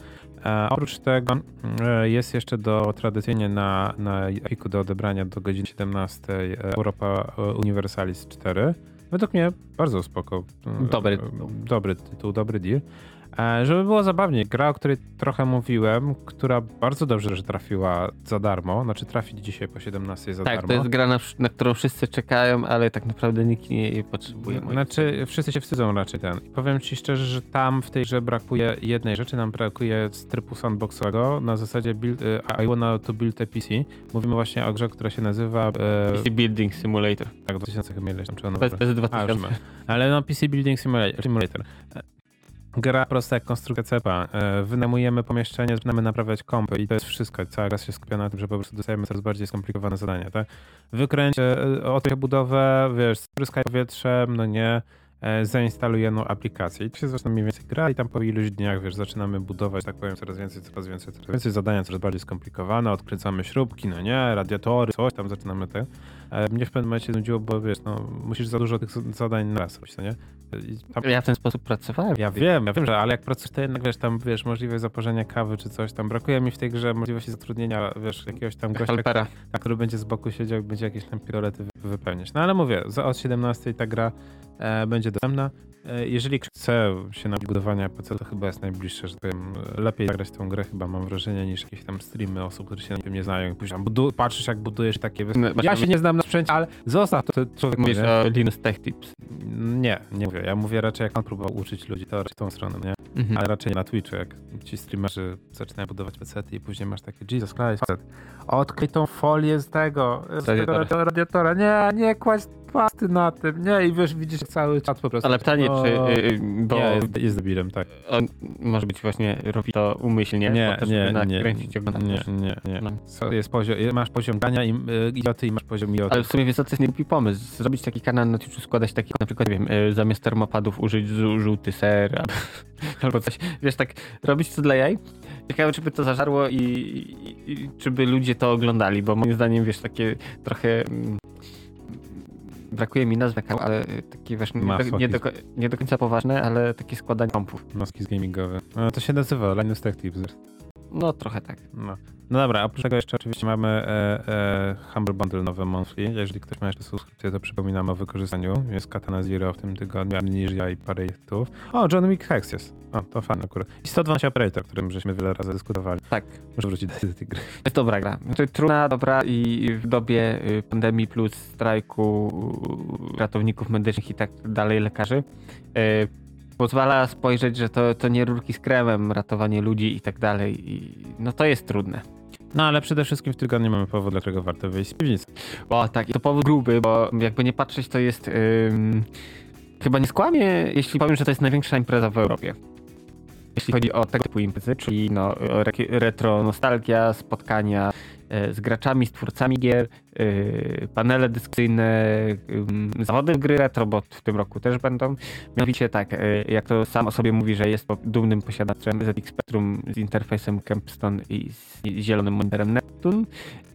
E, oprócz tego e, jest jeszcze do tradycyjnie na, na Epiku do odebrania do godziny 17 e, Europa e, Universalis 4. Według mnie bardzo spoko. Dobry. Dobry tytuł, dobry deal. E, Żeby było zabawniej, gra, o której trochę mówiłem, która bardzo dobrze, że trafiła za darmo, znaczy trafi dzisiaj po 17 za Tak, darmo. to jest gra, na, na którą wszyscy czekają, ale tak naprawdę nikt nie jej potrzebuje. Znaczy, wszyscy się wstydzą raczej ten. I powiem ci szczerze, że tam w tej grze brakuje jednej rzeczy, nam brakuje z trybu sandboxowego na zasadzie build, e, I wanna to build a PC. Mówimy właśnie o grze, która się nazywa e, PC Building Simulator. tak, 2000 chyba ileś tam czy ona To jest, to jest A, już 2000. ma. Ale no PC Building Simula- Simulator. Gra prosta jak konstrukcja cepa. E, Wynajmujemy pomieszczenie, zaczynamy naprawiać kompy i to jest wszystko. Cała gra się skupia na tym, że po prostu dostajemy coraz bardziej skomplikowane zadania, tak? Wykręć, e, otwórz budowę, wiesz, spryskaj powietrzem, no nie, e, zainstaluj jedną aplikację. I to się zaczyna mniej więcej gra i tam po iluś dniach, wiesz, zaczynamy budować, tak powiem, coraz więcej, coraz więcej, coraz więcej zadania, coraz bardziej skomplikowane, odkręcamy śrubki, no nie, radiatory, coś tam zaczynamy te. E, Mnie w pewnym momencie nudziło, bo wiesz, no, musisz za dużo tych zadań na raz robić, no nie? Tam Ja w ten sposób pracowałem. ja wiem, ja wiem, że ale jak pracujesz, to jednak wiesz, tam wiesz, możliwość zaparzenia kawy czy coś tam. Brakuje mi w tej grze możliwości zatrudnienia, wiesz, jakiegoś tam gościa, Helpera. na który będzie z boku siedział i będzie jakieś tam pirolety wy- wypełniać. No ale mówię, od 17 ta gra e, będzie dostępna. E, jeżeli chce się na budowania PC, to chyba jest najbliższe, że tak powiem, lepiej zagrać w tą grę chyba mam wrażenie niż jakieś tam streamy osób, które się na tym nie znają. I później tam budu- patrzysz jak budujesz takie... No, ja się nie znam na sprzęcie, ale zostaw to, to człowiek Mówisz mówi, o Linus Tech Tips. Nie, nie mówię. Ja mówię raczej jak on próbował uczyć ludzi, to raczej w tą stronę, nie? Mhm. Ale raczej na Twitchu, jak ci streamerzy zaczynają budować PC i później masz takie Jesus Christ, facet, odkryj tą folię z tego, z tego Radiatora. radiatora, nie, nie kładź pasty na tym, nie, i wiesz, widzisz cały czat po prostu. Ale pytanie, O, czy... y, bo Nie, jest, jest debilem, tak. on może być właśnie, robi to umyślnie, Nie, po nie, nie, nakręcić oglądanie. nie, nie, nie. No. Co, jest poziom, masz poziom gania i y, idioty i masz poziom idioty. Ale w sumie wiesz co, to jest niegłupi pomysł. Zrobić taki kanał na Twitchu, składać taki, na przykład, nie wiem, y, zamiast termopadów użyć żół- żółty ser albo, coś. Wiesz, tak robić to dla jaj. Ciekawe, czy by to zażarło i, i, i czy by ludzie to oglądali, bo moim zdaniem, wiesz, takie trochę... mm, Brakuje mi nazwy, ale takie wiesz, nie do, nie, do, nie do końca poważne, ale takie składanie pompów. Moski z gamingowy. No, to się nazywa Linus Tech Tips. No trochę tak. No. no dobra, oprócz tego jeszcze oczywiście mamy e, e, Humble Bundle nowe monthly. Jeżeli ktoś ma jeszcze subskrypcję, to przypominam o wykorzystaniu. Jest Katana Zero w tym tygodniu, Amnesia i parę tytułów. O, John Wick Hex jest. O, to fajne akurat. I 112 Operator, o którym żeśmy wiele razy dyskutowali. Tak. Muszę wrócić do tej, gry. To jest dobra gra. To jest trudna, dobra i w dobie y, pandemii plus strajku y, ratowników medycznych i tak dalej, lekarzy, y, pozwala spojrzeć, że to, to nie rurki z kremem, ratowanie ludzi i tak dalej. I, no to jest trudne. No ale przede wszystkim w tygodniu mamy powód, dla którego warto wyjść z piwnicy. O tak, i to powód gruby, bo jakby nie patrzeć, to jest... ym, chyba nie skłamię, jeśli powiem, że to jest największa impreza w Europie. Jeśli chodzi o tego typu imprezy, czyli no, re retro nostalgia, spotkania e, z graczami, z twórcami gier, panele dyskusyjne, ym, zawody w gry retro, bo w tym roku też będą. Mianowicie tak, e, jak to sam o sobie mówi, że jest dumnym posiadaczem ZX Spectrum z interfejsem Kempston i z zielonym monitorem Neptune,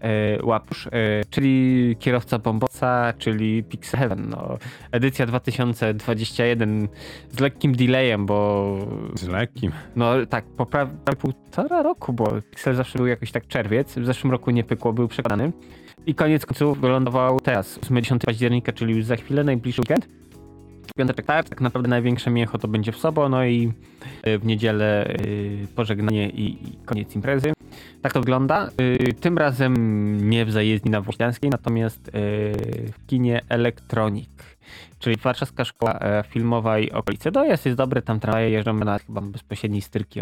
e, Łapusz, czyli kierowca Bombosa, czyli Pixel Heaven. No, edycja 2021 z lekkim delayem, bo Z lekkim. no tak, po prawie półtora roku, bo Pixel zawsze był jakoś tak czerwiec, w zeszłym roku nie pykło, był przekonany. I koniec końców wylądował teraz, 8-10 października, czyli już za chwilę, najbliższy weekend. Piąteczek tak, tak naprawdę największe miecho to będzie w sobą, no i y, w niedzielę y, pożegnanie i, koniec imprezy. Tak to wygląda. Y, Tym razem nie w zajezdni na Włościańskiej, natomiast w kinie Elektronik, czyli warszawska szkoła e, filmowa i okolice. Dojazd jest dobry, tam tramwaje jeżdżą na chyba bezpośredniej styrki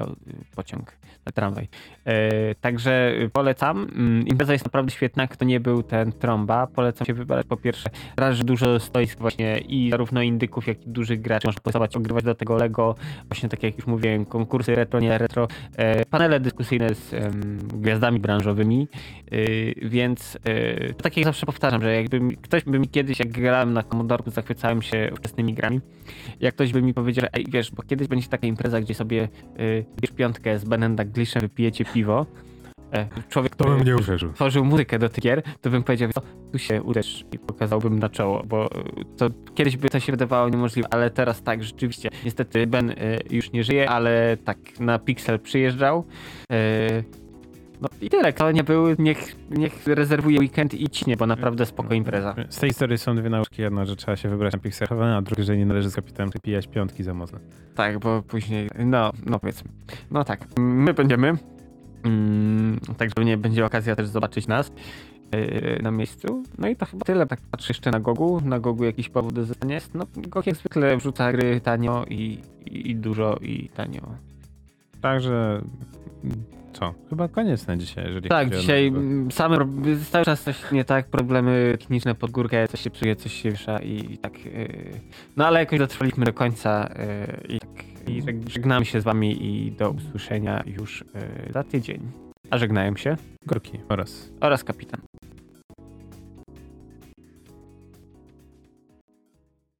pociąg, tramwaj. E, Także y, polecam. Mm, Impreza jest naprawdę świetna, kto nie był ten trąba. Polecam się wybrać po pierwsze raz, że dużo stoisk właśnie i zarówno indyków, jak i dużych graczy można postawać, ogrywać do tego Lego, właśnie tak jak już mówiłem, konkursy retro, nie retro, e, panele dyskusyjne z gwiazdami branżowymi, y, więc y, tak jak zawsze powtarzam, że jakby ktoś by mi kiedyś, jak grałem na Commodore zachwycałem się wczesnymi grami. Jak ktoś by mi powiedział, że ej, wiesz, bo kiedyś będzie taka impreza, gdzie sobie y, bierz piątkę z Benem Daglishem, wypijecie piwo. E, człowiek, To bym który nie uwierzył. tworzył muzykę do tych gier, to bym powiedział, co, tu się uderz i pokazałbym na czoło, bo y, to kiedyś by to się wydawało niemożliwe, ale teraz tak, rzeczywiście. Niestety Ben y, już nie żyje, ale tak na Pixel przyjeżdżał. No i tyle, kto nie był, niech, niech rezerwuje weekend i ciśnie, bo naprawdę spoko impreza. Z tej historii są dwie nauczki. Jedna, że trzeba się wybrać na Pixelowe, a druga, że nie należy z kapitanem pijać piątki za mocno. Tak, bo później, no, no powiedzmy. No tak, my będziemy, mm, tak żeby nie będzie okazja też zobaczyć nas yy, na miejscu. No i to chyba tyle, tak patrzę jeszcze na Gogu, na Gogu jakiś powód jest. No, Gog jak zwykle wrzuca gry tanio i, i, i dużo i tanio. Także co? Chyba koniec na dzisiaj, jeżeli Tak, chodzi o dzisiaj nowego. mm, same, cały czas coś nie tak, problemy techniczne pod górkę, coś się psuje, coś się wiesza i, i tak. Yy, no ale jakoś dotrwaliśmy do końca yy, i tak i żeg- żegnamy się z wami i do usłyszenia już yy, za tydzień. A żegnają się Gorki oraz oraz kapitan.